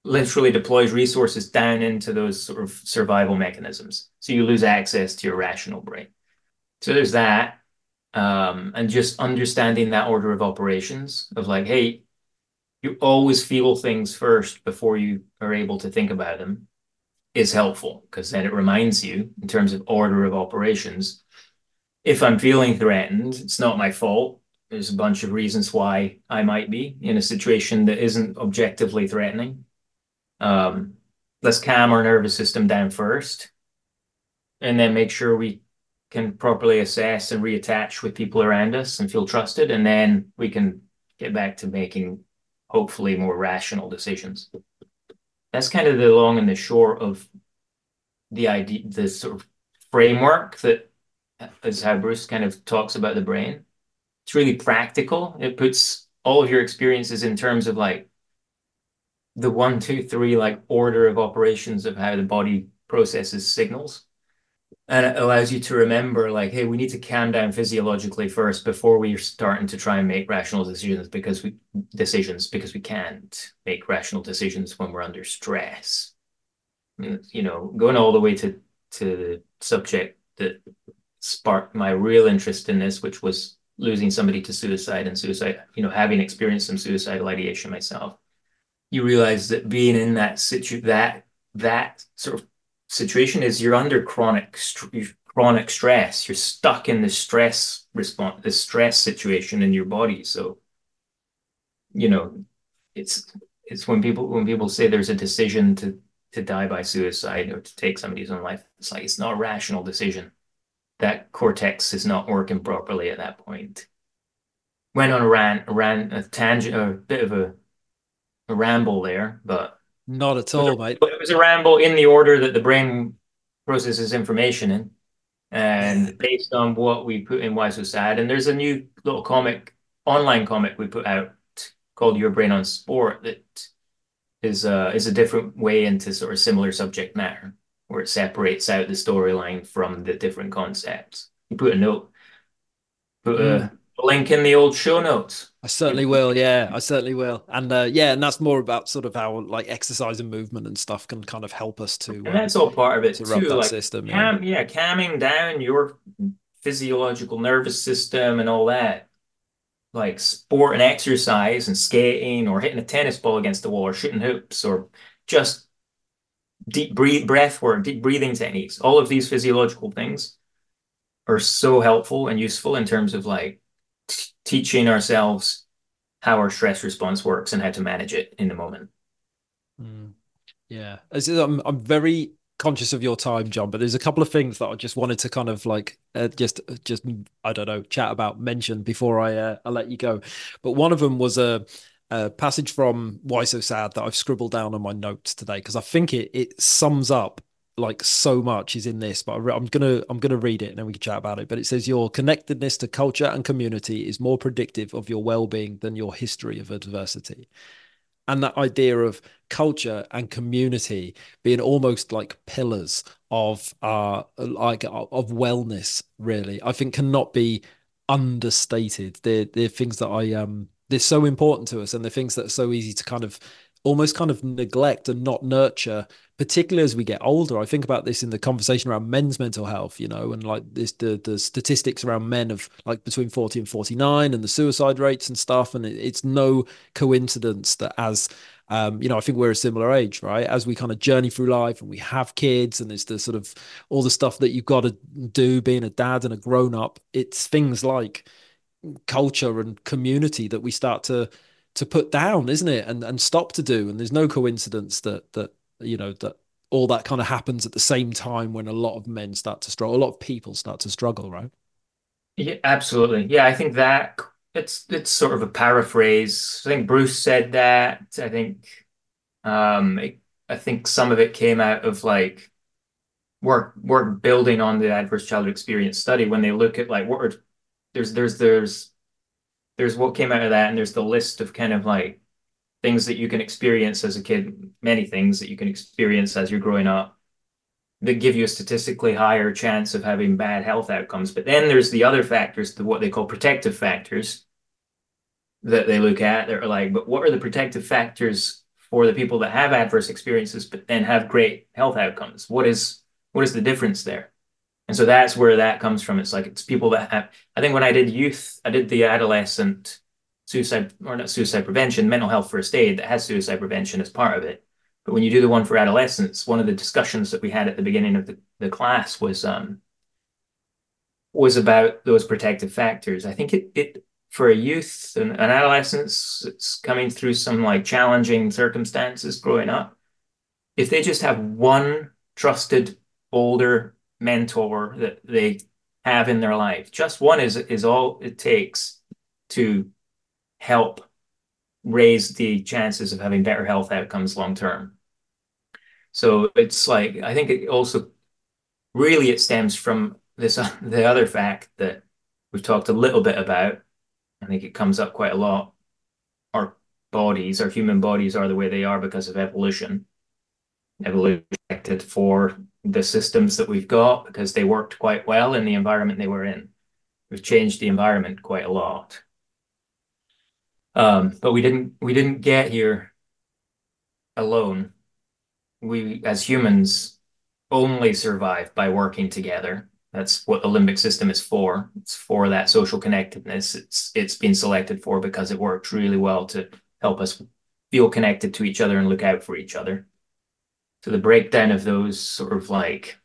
literally deploys resources down into those sort of survival mechanisms. So you lose access to your rational brain. So there's that. Um, and just understanding that order of operations of like, hey, you always feel things first before you are able to think about them is helpful because then it reminds you in terms of order of operations. If I'm feeling threatened, it's not my fault. There's a bunch of reasons why I might be in a situation that isn't objectively threatening. Um, let's calm our nervous system down first and then make sure we can properly assess and reattach with people around us and feel trusted. And then we can get back to making hopefully more rational decisions that's kind of the long and the short of the idea, the sort of framework that is how Bruce kind of talks about the brain. It's really practical. It puts all of your experiences in terms of like the one, two, three, like order of operations of how the body processes signals. And it allows you to remember like hey we need to calm down physiologically first before we're starting to try and make rational decisions because we decisions because we can't make rational decisions when we're under stress. You know going all the way to to the subject that sparked my real interest in this which was losing somebody to suicide and suicide you know having experienced some suicidal ideation myself you realize that being in that situ that that sort of situation is you're under chronic chronic stress. You're stuck in the stress response, the stress situation in your body. So, you know, it's it's when people when people say there's a decision to to die by suicide or to take somebody's own life, it's like it's not a rational decision. That cortex is not working properly at that point. Went on a rant, a rant, a tangent, a bit of a, a ramble there, but not at all, mate. It was a ramble in the order that the brain processes information in, and based on what we put in Why So Sad. And there's a new little comic, online comic we put out called Your Brain on Sport that is uh, is a different way into sort of similar subject matter, where it separates out the storyline from the different concepts. You put a note, put mm. a hmm link in the old show notes. I certainly will. Yeah, I certainly will. And uh, yeah, and that's more about sort of how like exercise and movement and stuff can kind of help us to. And that's all part of it to too. like system, calm, yeah. yeah, calming down your physiological nervous system and all that. Like sport and exercise and skating or hitting a tennis ball against the wall or shooting hoops or just deep breathe breath work, deep breathing techniques. All of these physiological things are so helpful and useful in terms of like teaching ourselves how our stress response works and how to manage it in the moment. Mm. Yeah, I'm I'm very conscious of your time, John, but there's a couple of things that I just wanted to kind of like uh, just just I don't know chat about mention before I uh, I let you go. But one of them was a, a passage from Why So Sad that I've scribbled down on my notes today because I think it it sums up like so much is in this, but I'm gonna I'm gonna read it and then we can chat about it. But it says your connectedness to culture and community is more predictive of your well-being than your history of adversity. And that idea of culture and community being almost like pillars of uh like of wellness, really, I think cannot be understated. They're they're things that I um they're so important to us and they're things that are so easy to kind of almost kind of neglect and not nurture particularly as we get older. I think about this in the conversation around men's mental health, you know, and like this the the statistics around men of like between 40 and 49 and the suicide rates and stuff. And it, it's no coincidence that as um, you know, I think we're a similar age, right? As we kind of journey through life and we have kids, and there's the sort of all the stuff that you've got to do being a dad and a grown up. It's things like culture and community that we start to to put down, isn't it? And and stop to do. And there's no coincidence that that you know that all that kind of happens at the same time when a lot of men start to struggle a lot of people start to struggle right yeah absolutely yeah i think that it's it's sort of a paraphrase i think bruce said that i think um it, i think some of it came out of like work work building on the adverse childhood experience study when they look at like what are there's there's there's there's what came out of that and there's the list of kind of like things that you can experience as a kid, many things that you can experience as you're growing up that give you a statistically higher chance of having bad health outcomes. But then there's the other factors, the what they call protective factors that they look at. They're like, but what are the protective factors for the people that have adverse experiences but then have great health outcomes? What is what is the difference there? And so that's where that comes from. It's like it's people that have I think when I did youth, I did the adolescent suicide or not suicide prevention, mental health first aid that has suicide prevention as part of it. But when you do the one for adolescents, one of the discussions that we had at the beginning of the, the class was um, was about those protective factors. I think it it for a youth and an adolescence it's coming through some like challenging circumstances growing up. If they just have one trusted older mentor that they have in their life, just one is is all it takes to help raise the chances of having better health outcomes long term. So it's like I think it also really it stems from this the other fact that we've talked a little bit about. I think it comes up quite a lot. Our bodies, our human bodies, are the way they are because of evolution. Evolution for the systems that we've got because they worked quite well in the environment they were in. We've changed the environment quite a lot. Um, but we didn't we didn't get here alone. We as humans only survive by working together. That's what the limbic system is for. It's for that social connectedness. It's it's been selected for because it works really well to help us feel connected to each other and look out for each other. So the breakdown of those sort of like,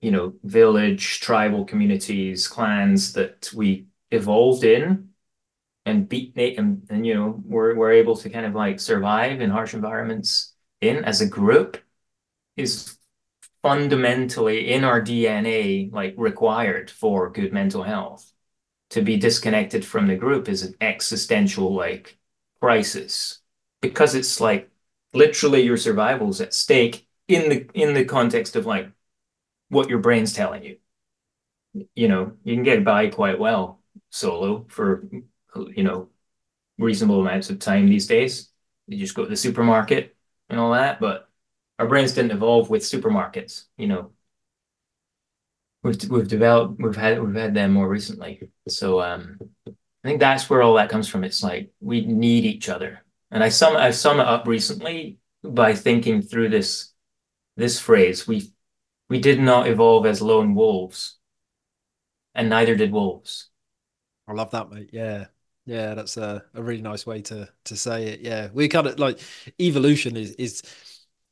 you know, village, tribal communities, clans that we evolved in and beat and, and you know, we're we're able to kind of like survive in harsh environments in as a group is fundamentally in our DNA like required for good mental health. To be disconnected from the group is an existential like crisis because it's like literally your survival's at stake in the in the context of like what your brain's telling you. You know, you can get by quite well solo for you know reasonable amounts of time these days. You just go to the supermarket and all that, but our brains didn't evolve with supermarkets. You know, we've we've developed we've had we've had them more recently. So um, I think that's where all that comes from. It's like we need each other. And I sum I sum it up recently by thinking through this this phrase. We we did not evolve as lone wolves, and neither did wolves. I love that, mate. Yeah. Yeah, that's a, a really nice way to to say it. Yeah. We kind of like evolution is is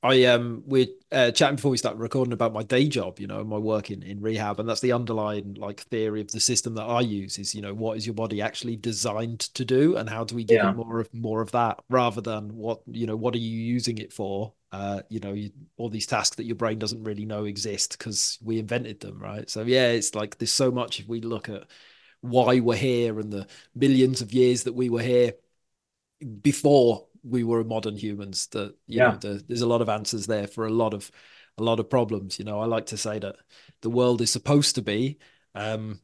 I um we're uh, chatting before we started recording about my day job, you know, my work in, in rehab, and that's the underlying like theory of the system that I use is you know what is your body actually designed to do, and how do we give yeah. it more of more of that rather than what you know what are you using it for? Uh, you know, you, all these tasks that your brain doesn't really know exist because we invented them, right? So yeah, it's like there's so much if we look at why we're here and the millions of years that we were here before we were modern humans that you yeah. know the, there's a lot of answers there for a lot of a lot of problems you know. I like to say that the world is supposed to be um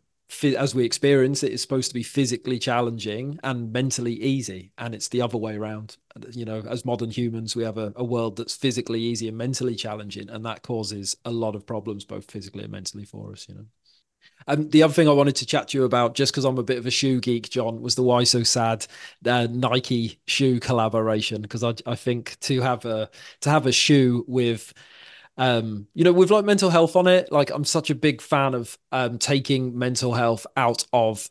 as we experience it is supposed to be physically challenging and mentally easy and it's the other way around. You know as modern humans we have a, a world that's physically easy and mentally challenging and that causes a lot of problems both physically and mentally for us you know and um, the other thing I wanted to chat to you about, just because I'm a bit of a shoe geek, John, was the Why So Sad uh, Nike shoe collaboration. Because I, I think to have a to have a shoe with um, you know, with like mental health on it, like I'm such a big fan of um, taking mental health out of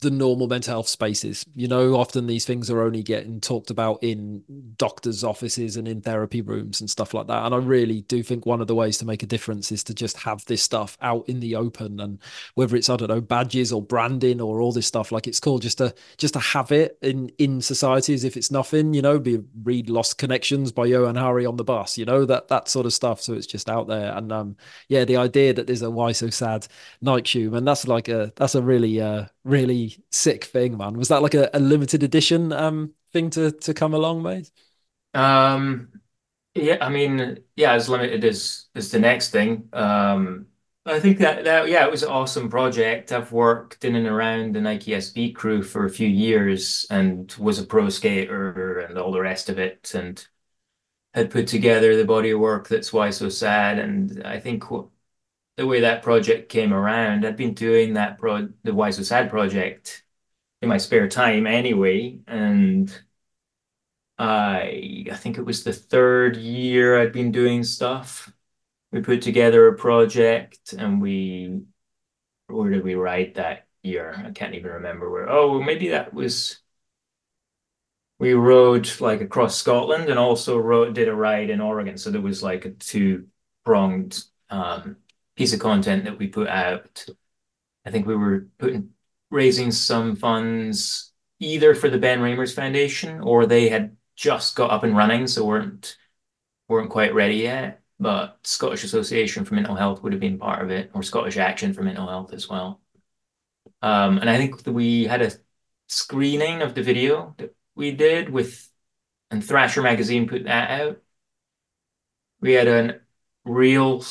the normal mental health spaces. You know, often these things are only getting talked about in doctors' offices and in therapy rooms and stuff like that. And I really do think one of the ways to make a difference is to just have this stuff out in the open and whether it's, I don't know, badges or branding or all this stuff, like it's cool just to just to have it in in society as if it's nothing, you know, be read Lost Connections by Johann Hari on the bus, you know, that that sort of stuff. So it's just out there. And um yeah, the idea that there's a why so sad Nike shoe, and that's like a that's a really uh really sick thing, man. Was that like a, a limited edition um thing to to come along, mate? Um, yeah, I mean, yeah, as limited as as the next thing. Um, I think that that yeah, it was an awesome project. I've worked in and around the Nike SB crew for a few years and was a pro skater and all the rest of it, and had put together the body of work that's why so sad. And I think the way that project came around, I'd been doing that pro the Why So Sad project in my spare time anyway, and I I think it was the third year I'd been doing stuff. We put together a project and we where did we write that year? I can't even remember where. Oh, maybe that was we rode like across Scotland and also rode did a ride in Oregon. So there was like a two pronged um, piece of content that we put out. I think we were putting raising some funds either for the Ben Raemers Foundation or they had just got up and running, so weren't weren't quite ready yet. But Scottish Association for Mental Health would have been part of it, or Scottish Action for Mental Health as well. Um, and I think we had a screening of the video that we did with, and Thrasher magazine put that out. We had a real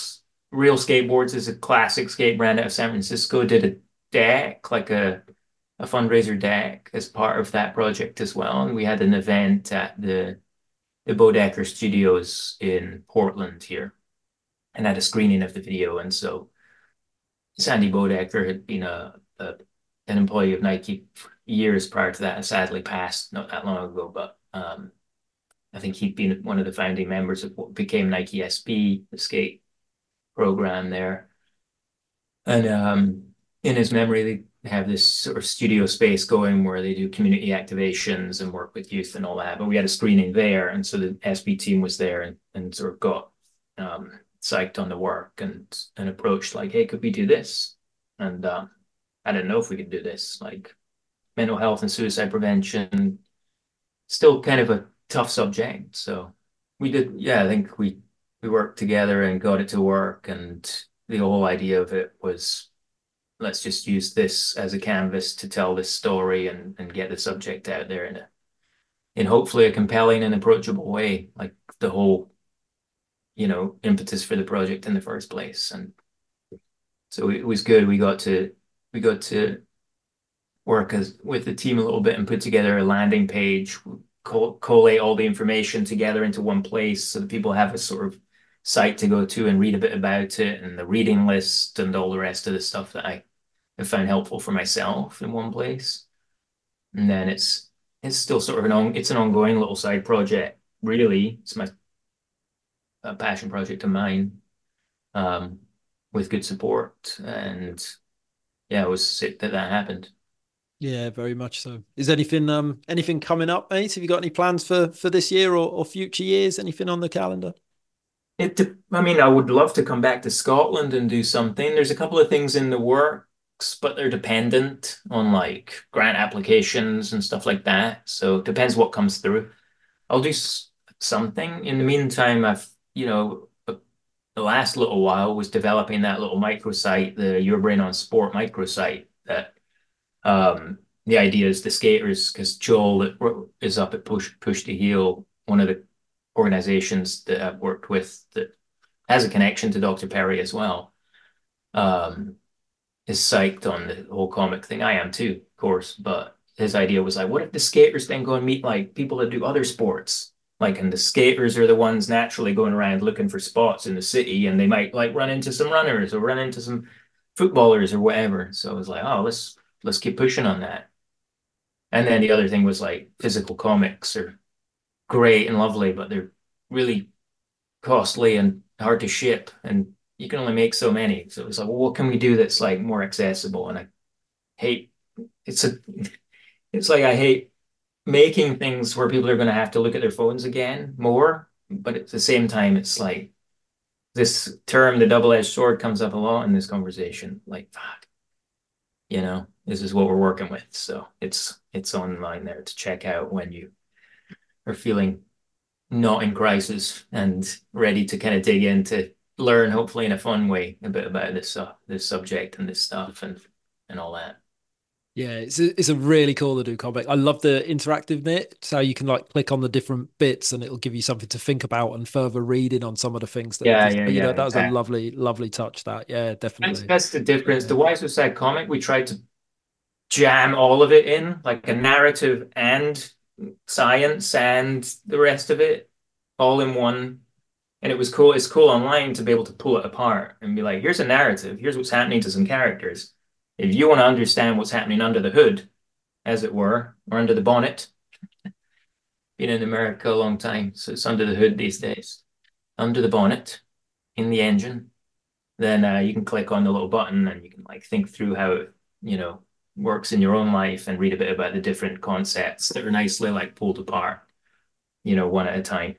Real Skateboards is a classic skate brand out of San Francisco. Did a deck, like a a fundraiser deck, as part of that project as well. And we had an event at the the Bodecker Studios in Portland here. and had a screening of the video. And so Sandy Bodecker had been a, a an employee of Nike years prior to that and sadly passed not that long ago. But um, I think he'd been one of the founding members of what became Nike SB, the skate program there. And um, in his memory, they have this sort of studio space going where they do community activations and work with youth and all that. But we had a screening there, and so the SB team was there and, and sort of got um, psyched on the work and and approached like, hey, could we do this? And um, I didn't know if we could do this. Like mental health and suicide prevention, still kind of a tough subject. So we did, yeah, I think we we worked together and got it to work. And the whole idea of it was let's just use this as a canvas to tell this story and, and get the subject out there in a in hopefully a compelling and approachable way, like the whole, you know, impetus for the project in the first place. And so it was good. We got to we got to work as with the team a little bit and put together a landing page, collate all the information together into one place so that people have a sort of site to go to and read a bit about it and the reading list and all the rest of the stuff that I have found helpful for myself in one place. And then it's it's still sort of an on it's an ongoing little side project. Really, it's my a passion project of mine, um, with good support. And yeah, it was sick that that happened. Yeah, very much so. Is anything um anything coming up, mate? Have you got any plans for for this year or, or future years? Anything on the calendar? It, I mean, I would love to come back to Scotland and do something. There's a couple of things in the works, but they're dependent on like grant applications and stuff like that. So it depends what comes through. I'll do something. In the meantime, I've, you know, the last little while was developing that little microsite, the Your Brain on Sport microsite that um, the idea is the skaters, because Joel is up at Push Push to Heal, one of the organizations that I've worked with that has a connection to Dr. Perry as well, um, is psyched on the whole comic thing. I am too, of course, but his idea was like, what if the skaters then go and meet like people that do other sports? Like, and the skaters are the ones naturally going around looking for spots in the city, and they might like run into some runners or run into some footballers or whatever. So I was like, oh, let's let's keep pushing on that. And then the other thing was like physical comics are great and lovely, but they're really costly and hard to ship, and you can only make so many. So it was like, well, what can we do that's like more accessible? And I hate it's a it's like I hate making things where people are going to have to look at their phones again more, but at the same time, it's like this term, the double-edged sword, comes up a lot in this conversation. Like, fuck, you know, this is what we're working with. So it's it's online there to check out when you are feeling not in crisis and ready to kind of dig in to learn, hopefully in a fun way, a bit about this uh, this subject and this stuff and and all that. Yeah, it's a, it's a really cool to do comic. I love the interactive bit, so you can like click on the different bits and it'll give you something to think about and further reading on some of the things. That yeah, yeah, you yeah, know, that was a lovely, lovely touch. That yeah, definitely. That's, that's the difference. Yeah. The Why So Sad comic, we tried to jam all of it in, like a narrative and science and the rest of it, all in one. And it was cool. It's cool online to be able to pull it apart and be like, here's a narrative. Here's what's happening to some characters if you want to understand what's happening under the hood, as it were, or under the bonnet, been in America a long time, so it's under the hood these days, under the bonnet, in the engine, then uh, you can click on the little button and you can like think through how you know, works in your own life and read a bit about the different concepts that are nicely like pulled apart, you know, one at a time.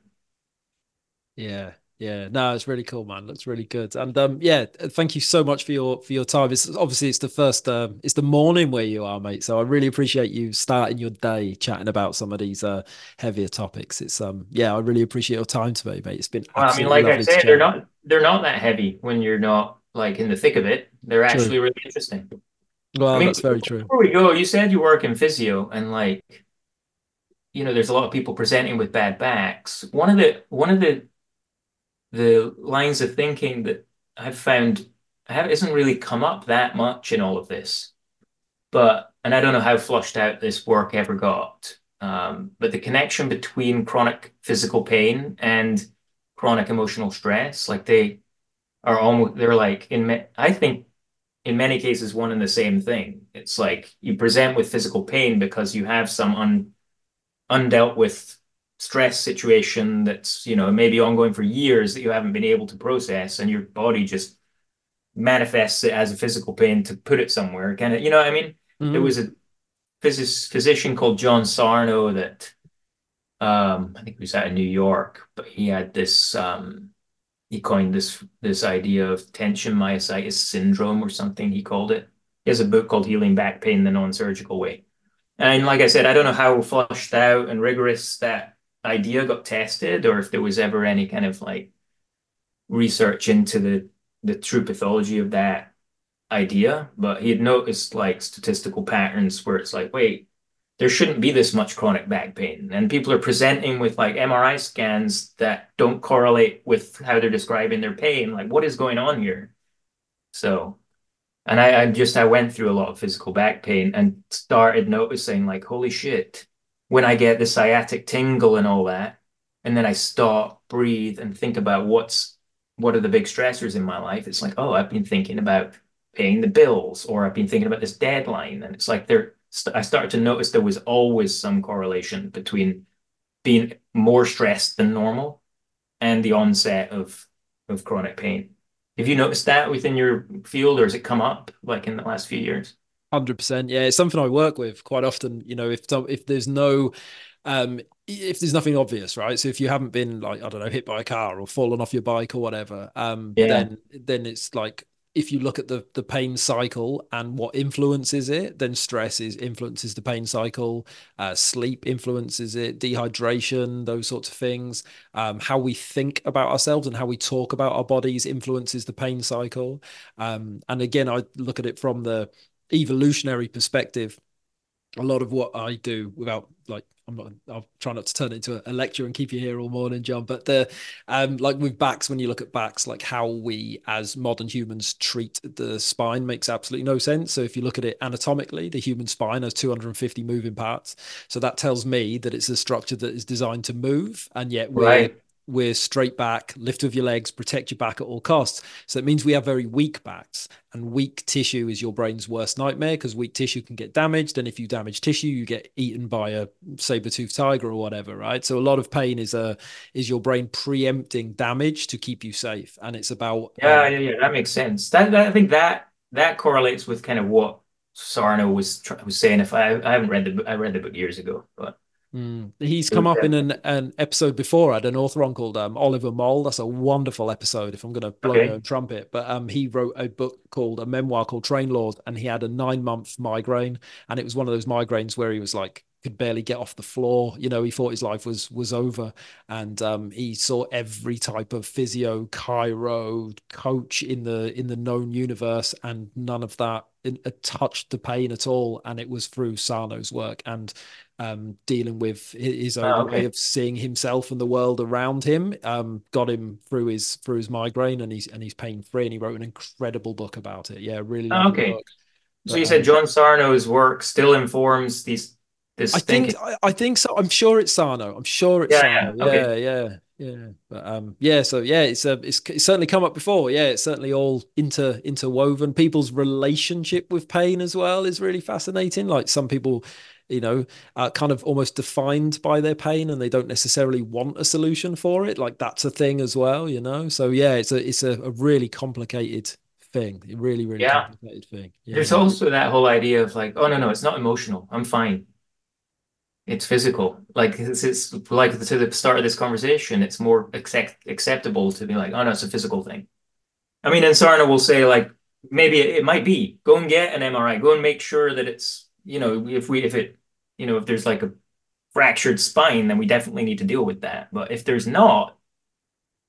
Yeah, yeah, no, it's really cool, man. Looks really good, and um, yeah, thank you so much for your for your time. It's obviously it's the first, um, it's the morning where you are, mate. So I really appreciate you starting your day chatting about some of these uh heavier topics. It's um, yeah, I really appreciate your time today, mate. It's been. Well, I mean, like I said, they're not they're not that heavy when you're not like in the thick of it. They're actually true. really interesting. Well, I mean, that's very true. Before we go, you said you work in physio, and like, you know, there's a lot of people presenting with bad backs. One of the one of the the lines of thinking that I've found have, isn't really come up that much in all of this. But, and I don't know how flushed out this work ever got, um, but the connection between chronic physical pain and chronic emotional stress, like they, are almost they're like in I think in many cases one and the same thing. It's like you present with physical pain because you have some un, undealt with stress situation that's you know maybe ongoing for years that you haven't been able to process, and your body just manifests it as a physical pain to put it somewhere. Kind of, you know, what I mean, mm-hmm. there was a physics, physician called John Sarno that um, I think he was out in New York, but he had this um, he coined this this idea of tension myositis syndrome or something he called it. He has a book called Healing Back Pain the Non-Surgical Way. And like I said, I don't know how flushed out and rigorous that idea got tested or if there was ever any kind of like research into the the true pathology of that idea, but he had noticed like statistical patterns where it's like, wait, there shouldn't be this much chronic back pain. And people are presenting with like MRI scans that don't correlate with how they're describing their pain. Like, what is going on here? So, and I, I just, I went through a lot of physical back pain and started noticing, like, holy shit, when I get the sciatic tingle and all that, and then I stop, breathe, and think about what's, what are the big stressors in my life? It's like, oh, I've been thinking about paying the bills, or I've been thinking about this deadline. And it's like they're, I started to notice there was always some correlation between being more stressed than normal and the onset of of chronic pain. Have you noticed that within your field, or has it come up like in the last few years? Hundred percent, yeah. It's something I work with quite often. You know, if if there's no um, if there's nothing obvious, right? So if you haven't been like I don't know hit by a car or fallen off your bike or whatever, um, yeah. then then it's like if you look at the the pain cycle and what influences it, then stress is influences the pain cycle, uh, sleep influences it, dehydration, those sorts of things. Um, how we think about ourselves and how we talk about our bodies influences the pain cycle. Um, and again, I look at it from the evolutionary perspective. A lot of what I do, without like I'm not. I'll try not to turn it into a, lecture and keep you here all morning, John. But the um, like with backs, when you look at backs, like how we as modern humans treat the spine makes absolutely no sense. So if you look at it anatomically, the human spine has 250 moving parts. So that tells me that it's a structure that is designed to move, and yet we're right we're straight back, lift with your legs, protect your back at all costs. So it means we have very weak backs, and weak tissue is your brain's worst nightmare because weak tissue can get damaged. And if you damage tissue, you get eaten by a saber-toothed tiger or whatever, right? So a lot of pain is a uh, is your brain preempting damage to keep you safe, and it's about yeah, um, yeah, yeah. That makes sense. That, that I think that that correlates with kind of what Sarno was was saying. If I I haven't read the I read the book years ago, but Mm. He's come up in an, an episode before. I had an author on called um, Oliver Mol. That's a wonderful episode. If I'm going to blow okay. my own trumpet, but um, he wrote a book called a memoir called Train Lord, and he had a nine month migraine, and it was one of those migraines where he was like could barely get off the floor. You know, he thought his life was was over, and um, he saw every type of physio, chiro, coach in the in the known universe, and none of that uh, touched the pain at all. And it was through Sarno's work and um, dealing with his own oh, okay. way of seeing himself and the world around him. Um, got him through his through his migraine, and he's and he's pain free. And he wrote an incredible book about it. Yeah, really. Oh, okay. Book. So but, you said um, John Sarno's work still informs these this. I thinking. think I, I, think so. I'm sure it's Sarno. I'm sure it's yeah, Sarno. Yeah, okay. yeah, yeah. Yeah, but um, yeah. So yeah, it's a uh, it's, it's certainly come up before. Yeah, it's certainly all inter interwoven. People's relationship with pain as well is really fascinating. Like some people you know, are kind of almost defined by their pain and they don't necessarily want a solution for it. Like that's a thing as well, you know. So yeah, it's a it's a, a really complicated thing. Really, really yeah. complicated thing. Yeah. There's also that whole idea of like, oh no, no, it's not emotional. I'm fine. It's physical. Like it's, it's like to the start of this conversation, it's more accept, acceptable to be like, oh no, it's a physical thing. I mean, and Sarno will say like, maybe it, it might be. Go and get an MRI. Go and make sure that it's you know, if we if it, you know, if there's like a fractured spine, then we definitely need to deal with that. But if there's not,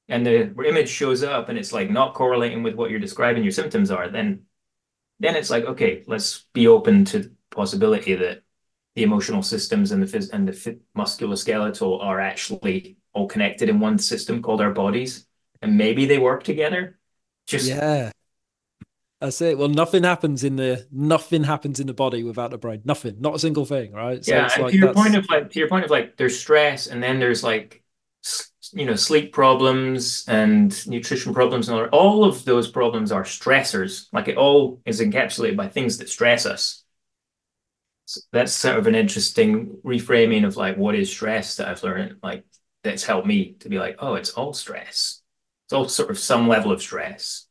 and the image shows up and it's like not correlating with what you're describing your symptoms are, then then it's like okay, let's be open to the possibility that the emotional systems and the phys- and the musculoskeletal are actually all connected in one system called our bodies, and maybe they work together. Just yeah, that's it. Well, nothing happens in the nothing happens in the body without the brain. Nothing, not a single thing, right? So yeah. Like, to your point of like to your point of like there's stress, and then there's like you know, sleep problems and nutrition problems and all, all of those problems are stressors. Like it all is encapsulated by things that stress us. That's sort of an interesting reframing of like what is stress that I've learned. Like that's helped me to be like, oh, it's all stress. It's all sort of some level of stress.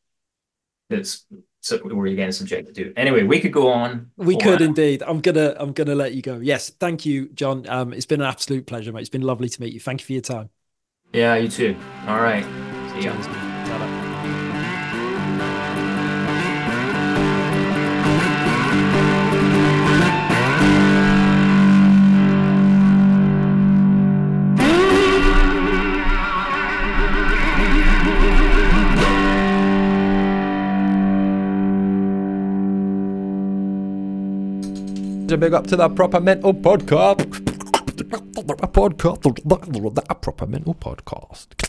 That's so we're again subjected to. Anyway, we could go on. We could indeed. I'm gonna I'm gonna let you go. Yes, thank you, John. Um, it's been an absolute pleasure, mate. It's been lovely to meet you. Thank you for your time. Yeah, you too. All right. See ya. A big up to the Proper Mental Podcast. A podcast. A Proper Mental Podcast.